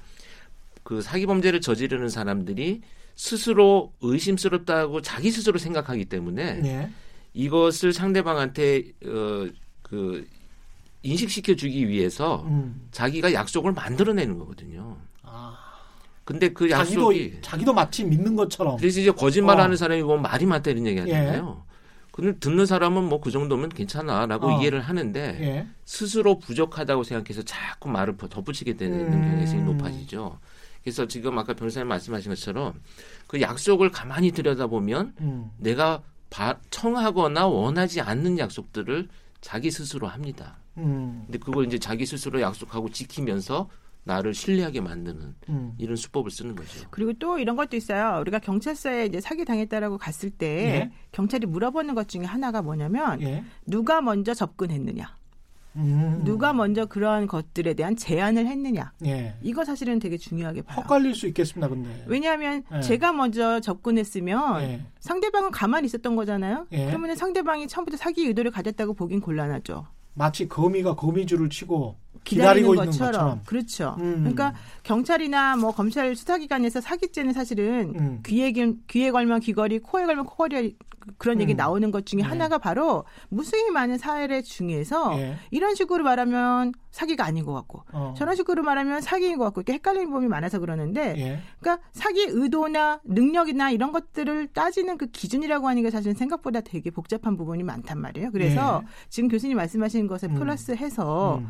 그 사기 범죄를 저지르는 사람들이 스스로 의심스럽다고 자기 스스로 생각하기 때문에 예. 이것을 상대방한테 어그 인식시켜 주기 위해서 음. 자기가 약속을 만들어내는 거거든요. 아. 근데 그 자기도 약속이 자기도 마치 믿는 것처럼. 그래서 이제 거짓말하는 어. 사람이 보면 말이 많다 이런 얘기 하잖아요. 근데 듣는 사람은 뭐 그 정도면 괜찮아라고 어. 이해를 하는데 예. 스스로 부족하다고 생각해서 자꾸 말을 덧붙이게 되는 음. 경향성이 높아지죠. 그래서 지금 아까 변호사님 말씀하신 것처럼 그 약속을 가만히 들여다보면 음. 내가 바- 청하거나 원하지 않는 약속들을 자기 스스로 합니다. 음. 근데 그걸 이제 자기 스스로 약속하고 지키면서 나를 신뢰하게 만드는 음. 이런 수법을 쓰는 거죠. 그리고 또 이런 것도 있어요. 우리가 경찰서에 이제 사기 당했다라고 갔을 때 예. 경찰이 물어보는 것 중에 하나가 뭐냐면 예. 누가 먼저 접근했느냐, 음. 누가 먼저 그러한 것들에 대한 제안을 했느냐. 예. 이거 사실은 되게 중요하게 봐요. 헛갈릴 수 있겠습니다. 근데. 왜냐하면 예. 제가 먼저 접근했으면 예. 상대방은 가만히 있었던 거잖아요. 예. 그러면 상대방이 처음부터 사기 의도를 가졌다고 보긴 곤란하죠. 마치 거미가 거미줄을 치고 기다리는, 것처럼. 것처럼. 그렇죠. 음. 그러니까 경찰이나 뭐 검찰 수사기관에서 사기죄는 사실은 음. 귀에 길- 귀에 걸면 귀걸이, 코에 걸면 코걸이 그런 얘기 음. 나오는 것 중에 네. 하나가 바로 무수히 많은 사례 중에서 예. 이런 식으로 말하면 사기가 아닌 것 같고 어. 저런 식으로 말하면 사기인 것 같고 이렇게 헷갈리는 부분이 많아서 그러는데 예. 그러니까 사기 의도나 능력이나 이런 것들을 따지는 그 기준이라고 하는 게 사실은 생각보다 되게 복잡한 부분이 많단 말이에요. 그래서 지금 교수님 말씀하신 것에 예. 음. 플러스해서 음.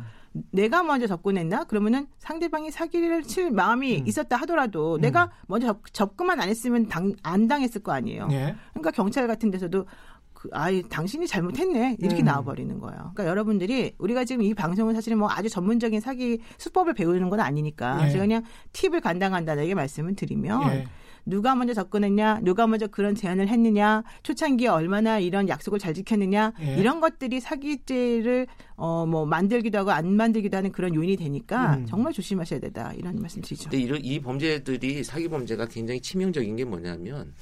내가 먼저 접근했나? 그러면은 상대방이 사기를 칠 마음이 음. 있었다 하더라도 내가 먼저 접, 접근만 안 했으면 당, 안 당했을 거 아니에요. 예. 그러니까 경찰 같은 데서도 그, 아이, 당신이 잘못했네. 이렇게 음. 나와버리는 거예요. 그러니까 여러분들이 우리가 지금 이 방송은 사실은 뭐 아주 전문적인 사기 수법을 배우는 건 아니니까 예. 제가 그냥 팁을 간당간단하게 말씀을 드리면 예. 누가 먼저 접근했냐, 누가 먼저 그런 제안을 했느냐, 초창기에 얼마나 이런 약속을 잘 지켰느냐 예. 이런 것들이 사기죄를 어 뭐 만들기도 하고 안 만들기도 하는 그런 요인이 되니까 음. 정말 조심하셔야 되다 이런 말씀드리죠. 근데 이런 이 범죄들이 사기 범죄가 굉장히 치명적인 게 뭐냐면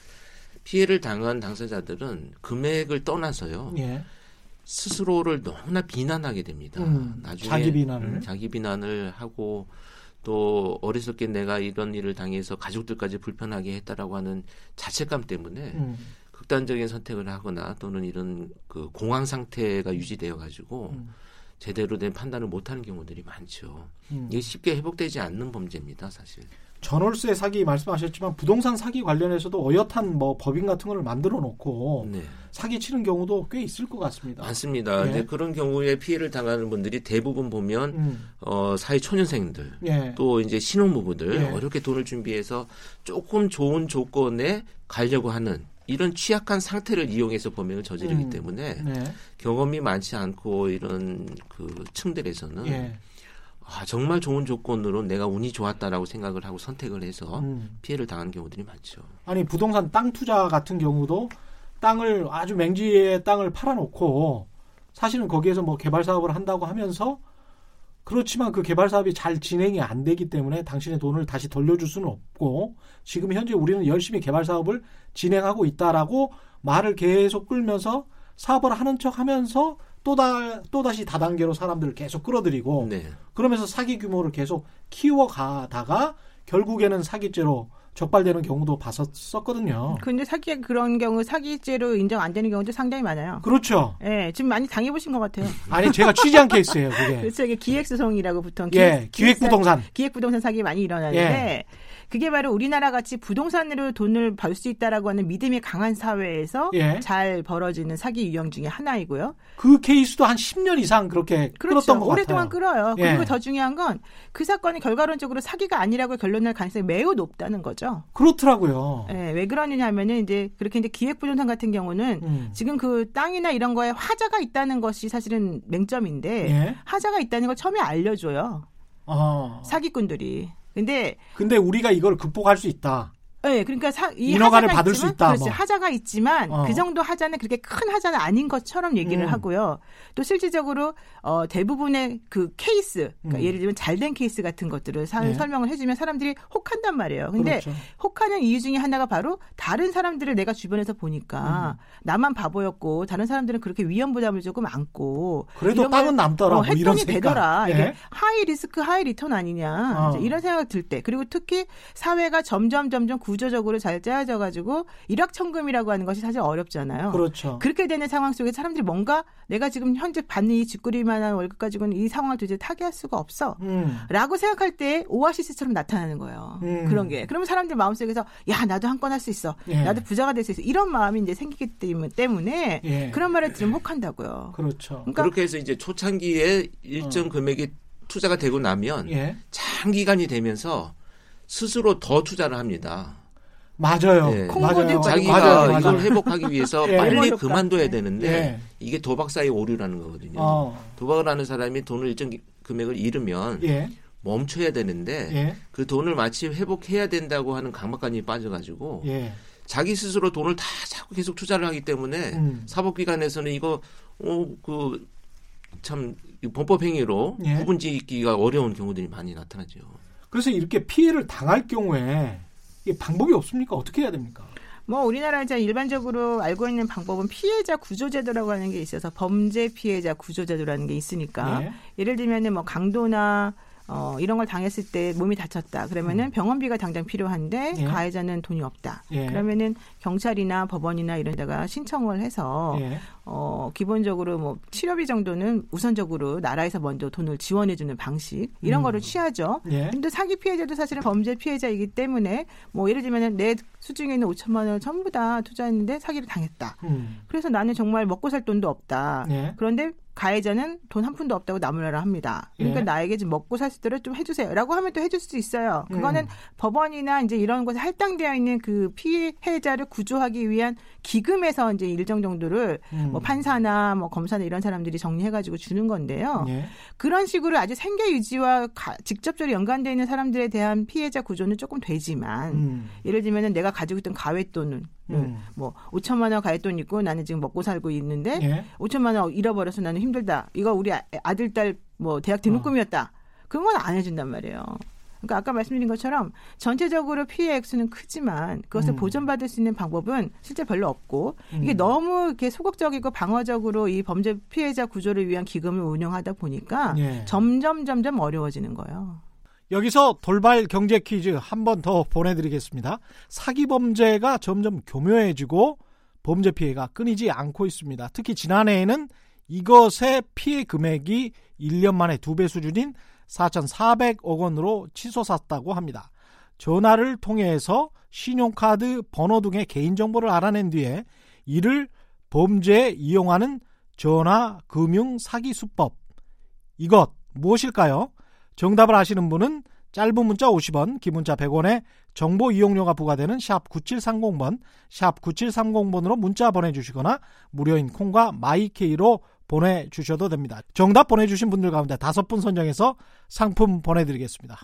피해를 당한 당사자들은 금액을 떠나서요. 예. 스스로를 너무나 비난하게 됩니다. 음, 나중에 자기 비난을. 음, 자기 비난을 하고 또 어리석게 내가 이런 일을 당해서 가족들까지 불편하게 했다라고 하는 자책감 때문에 음. 극단적인 선택을 하거나 또는 이런 그 공황 상태가 유지되어 가지고 음. 제대로 된 판단을 못하는 경우들이 많죠. 음. 이게 쉽게 회복되지 않는 범죄입니다, 사실. 전월세 사기 말씀하셨지만 부동산 사기 관련해서도 어엿한 뭐 법인 같은 걸 만들어 놓고 네, 사기 치는 경우도 꽤 있을 것 같습니다. 많습니다. 예. 근데 그런 경우에 피해를 당하는 분들이 대부분 보면 음. 어, 사회 초년생들 예. 또 이제 신혼부부들 예. 어렵게 돈을 준비해서 조금 좋은 조건에 가려고 하는 이런 취약한 상태를 이용해서 범행을 저지르기 음. 때문에 네. 경험이 많지 않고 이런 그 층들에서는 예. 아, 정말 좋은 조건으로 내가 운이 좋았다라고 생각을 하고 선택을 해서 음. 피해를 당한 경우들이 많죠. 아니 부동산 땅 투자 같은 경우도 땅을 아주 맹지의 땅을 팔아놓고 사실은 거기에서 뭐 개발 사업을 한다고 하면서 그렇지만 그 개발 사업이 잘 진행이 안 되기 때문에 당신의 돈을 다시 돌려줄 수는 없고 지금 현재 우리는 열심히 개발 사업을 진행하고 있다라고 말을 계속 끌면서 사업을 하는 척 하면서 또다, 또다시 다단계로 사람들을 계속 끌어들이고 네. 그러면서 사기 규모를 계속 키워가다가 결국에는 사기죄로 적발되는 경우도 봤었거든요. 근데 사기 그런 경우 사기죄로 인정 안 되는 경우도 상당히 많아요. 그렇죠. 예, 지금 많이 당해 보신 것 같아요. 아니 제가 취재한 케이스예요, 그게. 그래서 이게 기획 소송이라고 보통 예, 기획 부동산. 기획 부동산 사기 많이 일어나는데 그게 바로 우리나라 같이 부동산으로 돈을 벌 수 있다라고 하는 믿음이 강한 사회에서 예. 잘 벌어지는 사기 유형 중에 하나이고요. 그 케이스도 한 10년 이상 그렇게 그렇죠. 끌었던 것 오랫동안 같아요. 끌어요. 예. 그리고 더 중요한 건 그 사건이 결과론적으로 사기가 아니라고 결론날 가능성이 매우 높다는 거죠. 그렇더라고요. 예, 왜 그러느냐 하면은 이제 그렇게 이제 기획부동산 같은 경우는 음. 지금 그 땅이나 이런 거에 화자가 있다는 것이 사실은 맹점인데 예. 화자가 있다는 걸 처음에 알려줘요. 어. 사기꾼들이. 근데 근데 우리가 이걸 극복할 수 있다. 네, 그러니까 사, 이 인허가를 하자가 받을 있지만, 수 있다, 그렇지, 뭐. 하자가 있지만 어. 그 정도 하자는 그렇게 큰 하자는 아닌 것처럼 얘기를 음. 하고요. 또 실질적으로 어, 대부분의 그 케이스, 그러니까 음. 예를 들면 잘된 케이스 같은 것들을 사- 예. 설명을 해주면 사람들이 혹한단 말이에요. 근데 그렇죠. 혹하는 이유 중에 하나가 바로 다른 사람들을 내가 주변에서 보니까 나만 바보였고 다른 사람들은 그렇게 위험 부담을 조금 안고 그래도 걸, 남더라. 어, 뭐 이런 생각. 되더라. 예. 이게 high risk high return 아니냐 어. 이런 생각이 들때 그리고 특히 사회가 점점 점점 구 조적으로 잘 짜여져 가지고 일확천금이라고 하는 것이 사실 어렵잖아요. 그렇죠. 그렇게 되는 상황 속에 사람들이 뭔가 내가 지금 현재 받는 이 쥐꼬리만한 월급 가지고는 이 상황을 도저히 타개할 수가 없어. 음. 라고 생각할 때 오아시스처럼 나타나는 거예요. 음. 그런 게. 그러면 사람들 마음속에서 야 나도 한 건 할 수 있어. 예. 나도 부자가 될 수 있어. 이런 마음이 이제 생기기 때문- 때문에 예. 그런 말을 들으면 혹한다고요. 그렇죠. 그러니까 그렇게 해서 이제 초창기에 일정 금액이 투자가 되고 나면 예. 장기간이 되면서 스스로 더 투자를 합니다. 맞아요. 네. 콩고도 맞아요. 자기가 맞아요. 맞아요. 이걸 회복하기 위해서 예. 빨리. 그만둬야 되는데 예. 이게 도박사의 오류라는 거거든요. 어. 도박을 하는 사람이 돈을 일정 기- 금액을 잃으면 예. 멈춰야 되는데 예. 그 돈을 마치 회복해야 된다고 하는 강박관념이 빠져가지고 예. 자기 스스로 돈을 다 자꾸 계속 투자를 하기 때문에 음. 사법기관에서는 이거 어, 어그참 범법 행위로 예. 구분짓기가 어려운 경우들이 많이 나타나죠. 그래서 이렇게 피해를 당할 경우에 방법이 없습니까? 어떻게 해야 됩니까? 뭐 우리나라 이제 일반적으로 알고 있는 방법은 피해자 구조제도라고 하는 게 있어서 범죄 피해자 구조제도라는 게 있으니까 예. 예를 들면은 뭐 강도나 어, 이런 걸 당했을 때 몸이 다쳤다. 그러면은 병원비가 당장 필요한데 음. 예. 가해자는 돈이 없다. 예. 그러면은 경찰이나 법원이나 이런 데가 신청을 해서 예. 어, 기본적으로 뭐 치료비 정도는 우선적으로 나라에서 먼저 돈을 지원해주는 방식 이런 음. 거를 취하죠. 예. 근데 사기 피해자도 사실은 범죄 피해자이기 때문에 뭐 예를 들면은 내 수중에 있는 5천만 원을 전부 다 투자했는데 사기를 당했다. 음. 그래서 나는 정말 먹고 살 돈도 없다. 예. 그런데 가해자는 돈 한 푼도 없다고 나무라라 합니다. 그러니까 예. 나에게 나에게 좀 먹고 살 수 있도록 좀 해주세요라고 하면 또 해줄 수 있어요. 그거는 음. 법원이나 이제 이런 곳에 할당되어 있는 그 피해자를 구조하기 위한 기금에서 이제 일정 정도를 음. 뭐 판사나 뭐 검사나 이런 사람들이 정리해가지고 주는 건데요. 예. 그런 식으로 아주 생계 유지와 가- 직접적으로 연관되어 있는 사람들에 대한 피해자 구조는 조금 되지만 음. 예를 들면은 내가 가지고 있던 가외돈을 음. 뭐 5천만 원 가외돈 있고 나는 지금 먹고 살고 있는데 예. 5천만 원 잃어버려서 나는 힘들다. 이거 우리 아- 아들 딸 뭐 대학 등록금이었다. 그런 건 안 해준단 말이에요. 그러니까 아까 말씀드린 것처럼 전체적으로 피해 액수는 크지만 그것을 음. 보전받을 수 있는 방법은 실제 별로 없고 이게 음. 너무 이렇게 소극적이고 방어적으로 이 범죄 피해자 구조를 위한 기금을 운영하다 보니까 예. 점점 점점 어려워지는 거예요. 여기서 돌발 경제 퀴즈 한 번 더 보내드리겠습니다. 사기 범죄가 점점 교묘해지고 범죄 피해가 끊이지 않고 있습니다. 특히 지난해에는 이것의 피해 금액이 1년 만에 두 배 수준인 4,400억 원으로 치솟았다고 합니다. 전화를 통해서 신용카드 번호 등의 개인정보를 알아낸 뒤에 이를 범죄에 이용하는 전화 금융 사기 수법. 이것 무엇일까요? 정답을 아시는 분은 짧은 문자 50원, 긴 문자 100원에 정보 이용료가 부과되는 샵 9730번, 샵 9730번으로 문자 보내주시거나 무료인 콩과 마이케이로 보내주셔도 됩니다. 정답 보내주신 분들 가운데 다섯 분 선정해서 상품 보내드리겠습니다.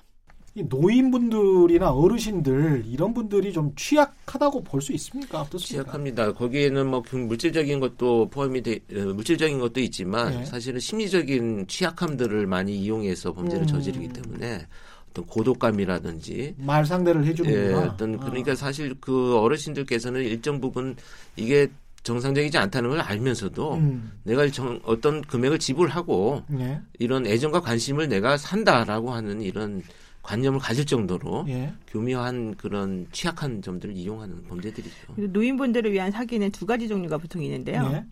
이 노인분들이나 어르신들 이런 분들이 좀 취약하다고 볼 수 있습니까? 어떻습니까? 취약합니다. 거기에는 뭐그 물질적인 것도 포함이 돼 어, 물질적인 것도 있지만 네. 사실은 심리적인 취약함들을 많이 이용해서 범죄를 음. 저지르기 때문에 어떤 고독감이라든지 말 상대를 예, 해주는구나. 어떤 아. 그러니까 사실 그 어르신들께서는 일정 부분 이게 정상적이지 않다는 걸 알면서도 음, 내가 정, 어떤 금액을 지불하고 예, 이런 애정과 관심을 내가 산다라고 하는 이런 관념을 가질 정도로 예. 교묘한 그런 취약한 점들을 이용하는 범죄들이죠. 노인분들을 위한 사기는 두 가지 종류가 보통 있는데요. 예.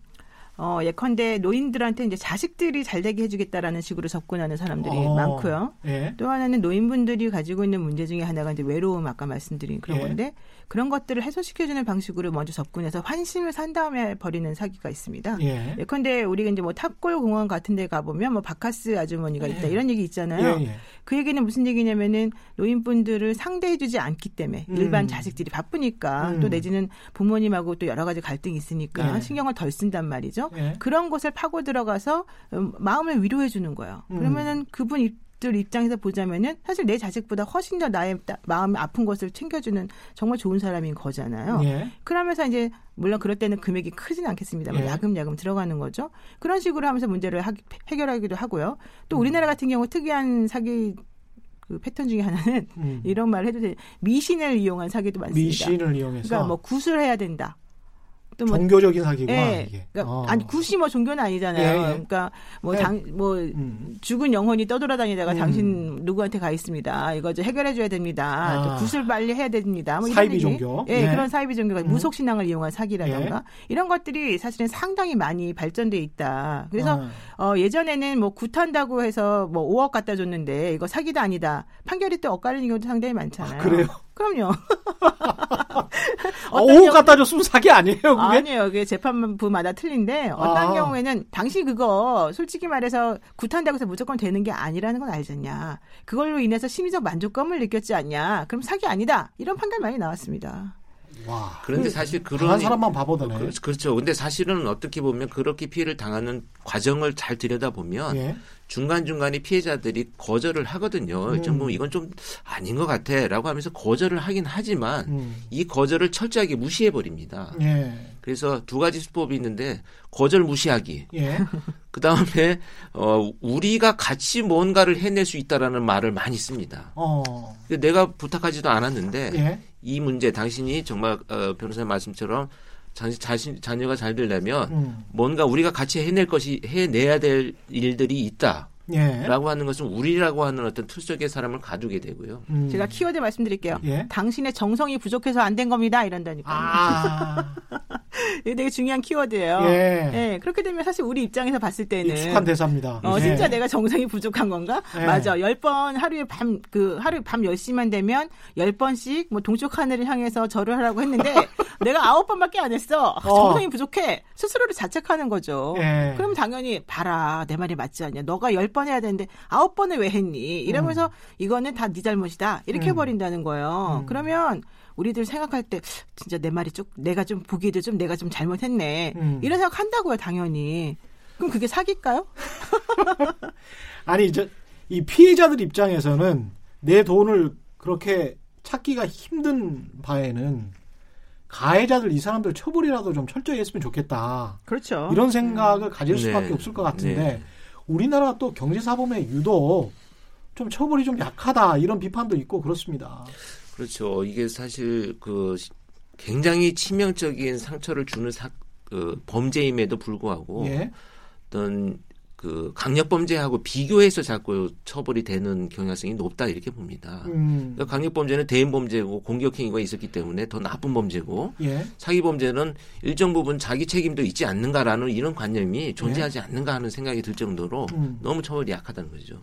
어, 예컨대 노인들한테 이제 자식들이 잘 되게 해주겠다라는 식으로 접근하는 사람들이 어. 많고요. 예. 또 하나는 노인분들이 가지고 있는 문제 중에 하나가 이제 외로움 아까 말씀드린 그런 예. 건데 그런 것들을 해소시켜주는 방식으로 먼저 접근해서 환심을 산 다음에 버리는 사기가 있습니다. 예. 예컨대 우리가 이제 뭐 탑골 공원 같은 데 가보면 뭐 바카스 아주머니가 있다 이런 얘기 있잖아요. 예, 예. 그 얘기는 무슨 얘기냐면은 노인분들을 상대해주지 않기 때문에 음. 일반 자식들이 바쁘니까 음. 또 내지는 부모님하고 또 여러 가지 갈등이 있으니까 네. 신경을 덜 쓴단 말이죠. 예. 그런 곳을 파고 들어가서 음, 마음을 위로해 주는 거예요. 음. 그러면은 그분 입 들 입장에서 보자면은 사실 내 자식보다 훨씬 더 나의 따- 마음이 아픈 것을 챙겨주는 정말 좋은 사람인 거잖아요. 예. 그러면서 이제 물론 그럴 때는 금액이 크진 않겠습니다만 예. 야금야금 들어가는 거죠. 그런 식으로 하면서 문제를 하- 해결하기도 하고요. 음. 또 우리나라 같은 경우 특이한 사기 그 패턴 중에 하나는 음. 이런 말을 해도 돼 미신을 이용한 사기도 많습니다. 미신을 이용해서 그러니까 뭐 구슬해야 된다. 또 뭐 종교적인 사기구나 예. 이게. 그러니까 어. 아니 굳이 뭐 종교는 아니잖아요. 예, 예. 그러니까 뭐 예. 당뭐 음. 죽은 영혼이 떠돌아다니다가 음. 당신 누구한테 가 있습니다. 이거 좀 해결해 줘야 됩니다. 아. 또 구슬 빨리 해야 됩니다. 뭐 사이비 얘기. 종교. 예, 예. 그런 사이비 종교가 음. 무속 신앙을 이용한 사기라던가 이런 것들이 사실은 상당히 많이 발전돼 있다. 그래서 아. 어, 예전에는 뭐 굿한다고 해서 뭐 5억 갖다 줬는데 이거 사기도 아니다. 판결이 또 엇갈리는 경우도 상당히 많잖아요. 그래요? 그럼요. 아, 어떤 오 경우- 갖다 줬으면 사기 아니에요, 그게? 아니에요. 그게 재판부마다 틀린데 어떤 아. 경우에는 당신 그거 솔직히 말해서 굿한다고 해서 무조건 되는 게 아니라는 건 알잖냐. 그걸로 인해서 심리적 만족감을 느꼈지 않냐. 그럼 사기 아니다. 이런 판결 많이 나왔습니다. 와. 그런데 사실 그런 사람만 바보더네. 그, 그렇죠. 근데 사실은 어떻게 보면 그렇게 피해를 당하는 과정을 잘 들여다보면 예. 중간중간에 피해자들이 거절을 하거든요. 음. 좀뭐 이건 좀 아닌 것 같아 라고 하면서 거절을 하긴 하지만 음. 이 거절을 철저하게 무시해 버립니다. 예. 그래서 두 가지 수법이 있는데 거절 무시하기. 예. 그 다음에 어 우리가 같이 뭔가를 해낼 수 있다라는 말을 많이 씁니다. 어. 내가 부탁하지도 않았는데 예. 이 문제 당신이 정말 어, 변호사님 말씀처럼 자, 자신 자녀가 잘 되려면 음. 뭔가 우리가 같이 해낼 것이 해내야 될 일들이 있다 라고 예. 하는 것은 우리라고 하는 어떤 투석의 사람을 가두게 되고요. 음. 제가 키워드 말씀드릴게요. 예. 당신의 정성이 부족해서 안 된 겁니다. 이런다니까. 아. 이게 되게 중요한 키워드예요. 예. 예, 그렇게 되면 사실 우리 입장에서 봤을 때는 익숙한 대사입니다. 어, 예. 진짜 내가 정성이 부족한 건가? 네. 맞아. 열 번 하루에 밤, 그, 하루 밤 10시만 되면 열 번씩 뭐 동쪽 하늘을 향해서 절을 하라고 했는데 내가 아홉 번밖에 안 했어. 아, 어. 정성이 부족해. 스스로를 자책하는 거죠. 예. 그럼 당연히 봐라. 내 말이 맞지 않냐. 너가 열번 해야 되는데 아홉 번을 왜 했니? 이러면서 이거는 다 네 잘못이다. 이렇게 음. 해버린다는 거예요. 음. 그러면 우리들 생각할 때 진짜 내 말이 좀 내가 좀 보기에도 좀 내가 좀 잘못했네 음. 이런 생각 한다고요 당연히 그럼 그게 사기일까요? 아니 저 이 피해자들 입장에서는 내 돈을 그렇게 찾기가 힘든 바에는 가해자들 이 사람들 처벌이라도 좀 철저히 했으면 좋겠다. 그렇죠. 이런 생각을 가질 수밖에 네. 없을 것 같은데 네. 우리나라가 또 경제사범에 유독 좀 처벌이 좀 약하다 이런 비판도 있고 그렇습니다. 그렇죠. 이게 사실 그 시- 굉장히 치명적인 상처를 주는 사, 그 범죄임에도 불구하고 예. 어떤 그 강력 범죄하고 비교해서 자꾸 처벌이 되는 경향성이 높다 이렇게 봅니다. 음, 그러니까 강력 범죄는 대인 범죄고 공격 행위가 있었기 때문에 더 나쁜 범죄고 예. 사기 범죄는 일정 부분 자기 책임도 있지 않는가라는 이런 관념이 존재하지 않는가 하는 생각이 들 정도로 음. 너무 처벌이 약하다는 거죠.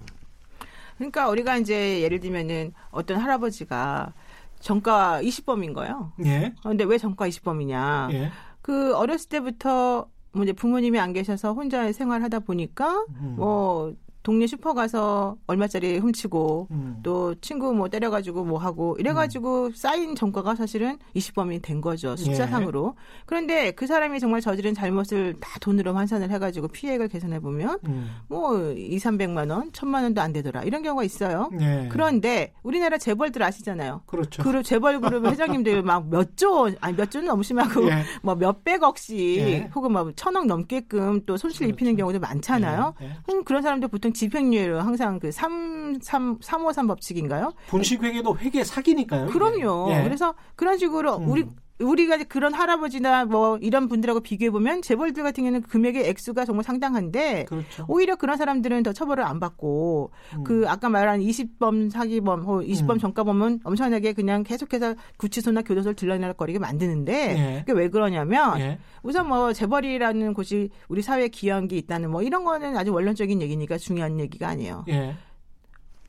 그러니까 우리가 이제 예를 들면은 어떤 할아버지가 정가 20범인 거예요. 예. 그런데 왜 정가 20범이냐? 예. 그 어렸을 때부터 뭐 이제 부모님이 안 계셔서 혼자 생활하다 보니까 음. 뭐 동네 슈퍼 가서 얼마짜리 훔치고 음. 또 친구 뭐 때려가지고 뭐 하고 이래가지고 쌓인 전과가 사실은 20범이 된 거죠 숫자상으로. 그런데 그 사람이 정말 저지른 잘못을 다 돈으로 환산을 해가지고 피해액을 계산해 보면 음. 뭐 2, 300만 원, 1000만 원도 안 되더라 이런 경우가 있어요. 예. 그런데 우리나라 재벌들 아시잖아요. 그렇죠. 그룹 재벌 그룹 회장님들 막 몇 조, 아니 몇 조는 너무 심하고 예. 뭐 몇백억씩 예. 혹은 뭐 천억 넘게끔 또 손실 그렇죠. 입히는 경우도 많잖아요. 예, 예. 음, 그런 사람들 보통 집행유예로 항상 그 3, 3, 353 법칙인가요? 분식회계도 회계 사기니까요. 그럼요. 예. 그래서 그런 식으로 음. 우리 우리가 그런 할아버지나 뭐 이런 분들하고 비교해 보면 재벌들 같은 경우는 금액의 액수가 정말 상당한데 그렇죠. 오히려 그런 사람들은 더 처벌을 안 받고 음. 그 아까 말한 20범 사기범 혹은 20범 음. 전과범은 엄청나게 그냥 계속해서 구치소나 교도소를 들러날 거리게 만드는데 예. 그게 왜 그러냐면 예. 우선 뭐 재벌이라는 곳이 우리 사회에 기여한 게 있다는 뭐 이런 거는 아주 원론적인 얘기니까 중요한 얘기가 아니에요. 예.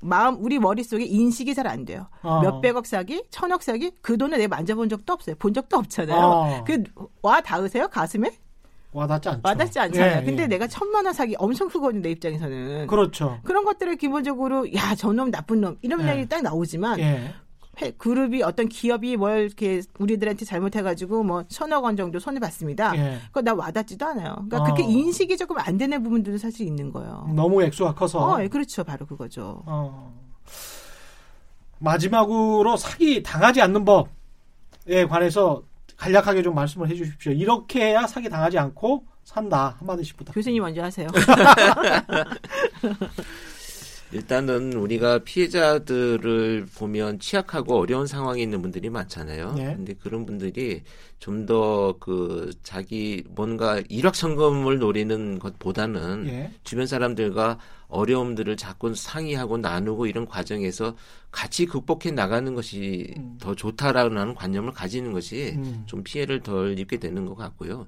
마음 우리 머릿속에 인식이 잘 안 돼요. 어. 몇백억 사기, 천억 사기 그 돈을 내가 만져본 적도 없어요. 본 적도 없잖아요. 어. 그와 닿으세요 가슴에? 와닿지 않죠. 와닿지 않잖아요. 예, 근데 예. 내가 천만 원 사기 엄청 크거든요 내 입장에서는. 그렇죠. 그런 것들을 기본적으로 야 저놈 나쁜 놈 이런 예. 얘기 딱 나오지만 예. 회- 그룹이 어떤 기업이 뭘 이렇게 우리들한테 잘못해가지고 뭐 천억 원 정도 손해 봤습니다. 예. 그거 나 와닿지도 않아요. 그러니까 어. 그렇게 인식이 조금 안 되는 부분들도 사실 있는 거예요. 너무 액수가 커서. 어, 예, 그렇죠. 바로 그거죠. 어. 마지막으로 사기 당하지 않는 법에 관해서 간략하게 좀 말씀을 해주십시오. 이렇게 해야 사기 당하지 않고 산다 한마디씩 부탁. 교수님 먼저 하세요. 일단은 우리가 피해자들을 보면 취약하고 어려운 상황에 있는 분들이 많잖아요. 예. 근데 그런 분들이 좀 더 그 자기 뭔가 일확천금을 노리는 것보다는 예. 주변 사람들과 어려움들을 자꾸 상의하고 나누고 이런 과정에서 같이 극복해 나가는 것이 음. 더 좋다라는 관념을 가지는 것이 음. 좀 피해를 덜 입게 되는 것 같고요.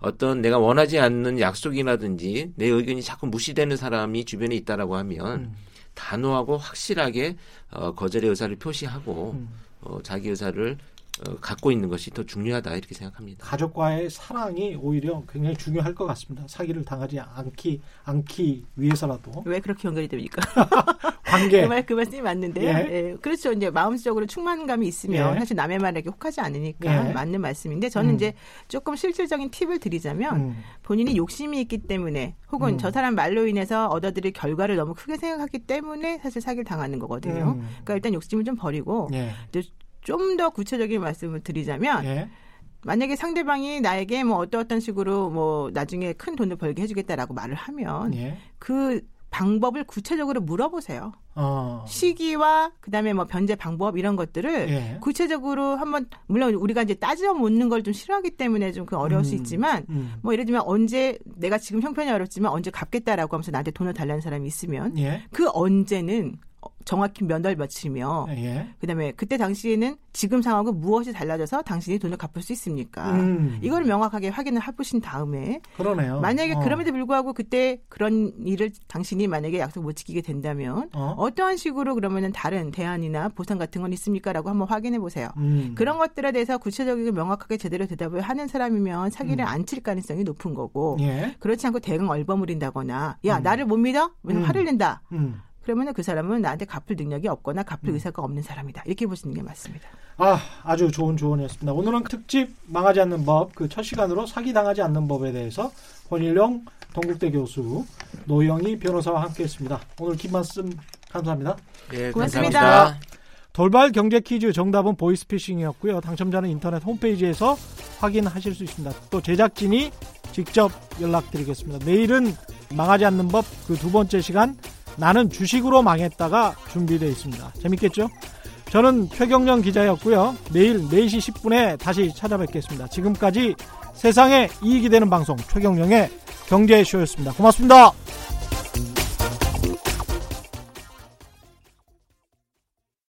어떤 내가 원하지 않는 약속이라든지 내 의견이 자꾸 무시되는 사람이 주변에 있다라고 하면 음. 단호하고 확실하게 어, 거절의 의사를 표시하고 음. 어, 자기 의사를 어, 갖고 있는 것이 더 중요하다 이렇게 생각합니다. 가족과의 사랑이 오히려 굉장히 중요할 것 같습니다. 사기를 당하지 않기 않기 위해서라도 왜 그렇게 연결이 됩니까? 관계. 그 말, 그 말씀이 맞는데요. 예. 예. 그렇죠. 이제 마음적으로 충만감이 있으면 예. 사실 남의 말에게 혹하지 않으니까 예. 맞는 말씀인데 저는 음. 이제 조금 실질적인 팁을 드리자면 음. 본인이 욕심이 있기 때문에 혹은 음. 저 사람 말로 인해서 얻어들일 결과를 너무 크게 생각하기 때문에 사실 사기를 당하는 거거든요. 음. 그러니까 일단 욕심을 좀 버리고 예. 좀 더 구체적인 말씀을 드리자면 예. 만약에 상대방이 나에게 뭐 어떠어떤 식으로 뭐 나중에 큰 돈을 벌게 해주겠다라고 말을 하면 예. 그 방법을 구체적으로 물어보세요. 어. 시기와 그다음에 뭐 변제 방법 이런 것들을 예. 구체적으로 한번 물론 우리가 이제 따져 묻는 걸 좀 싫어하기 때문에 좀 그 어려울 수 음. 있지만 음. 뭐 예를 들면 언제 내가 지금 형편이 어렵지만 언제 갚겠다라고 하면서 나한테 돈을 달라는 사람이 있으면 예. 그 언제는 어, 정확히 몇월 며칠이며 예. 그다음에 그때 당시에는 지금 상황과 무엇이 달라져서 당신이 돈을 갚을 수 있습니까? 음. 이걸 명확하게 확인을 해보신 다음에 그러네요. 만약에 어. 그럼에도 불구하고 그때 그런 일을 당신이 만약에 약속 못 지키게 된다면 어? 어? 떠한 식으로 그러면은 다른 대안이나 보상 같은 건 있습니까라고 한번 확인해 보세요. 음. 그런 것들에 대해서 구체적이고 명확하게 제대로 대답을 하는 사람이면 사기를 음. 안칠 가능성이 높은 거고 예. 그렇지 않고 대강 얼버무린다거나 야 음. 나를 못 믿어? 왜냐면 음. 화를 낸다. 음. 그러면 그 사람은 나한테 갚을 능력이 없거나 갚을 음. 의사가 없는 사람이다. 이렇게 보시는 게 맞습니다. 아, 아주 좋은 조언이었습니다. 오늘은 특집 망하지 않는 법, 그 첫 시간으로 사기 당하지 않는 법에 대해서 권일영 동국대 교수, 노영희 변호사와 함께했습니다. 오늘 긴 말씀 감사합니다. 예, 고맙습니다. 감사합니다. 돌발 경제 퀴즈 정답은 보이스피싱이었고요. 당첨자는 인터넷 홈페이지에서 확인하실 수 있습니다. 또 제작진이 직접 연락드리겠습니다. 내일은 망하지 않는 법 그 두 번째 시간 나는 주식으로 망했다가 준비되어 있습니다. 재밌겠죠? 저는 최경령 기자였고요. 내일 4시 10분에 다시 찾아뵙겠습니다. 지금까지 세상에 이익이 되는 방송 최경령의 경제쇼였습니다. 고맙습니다.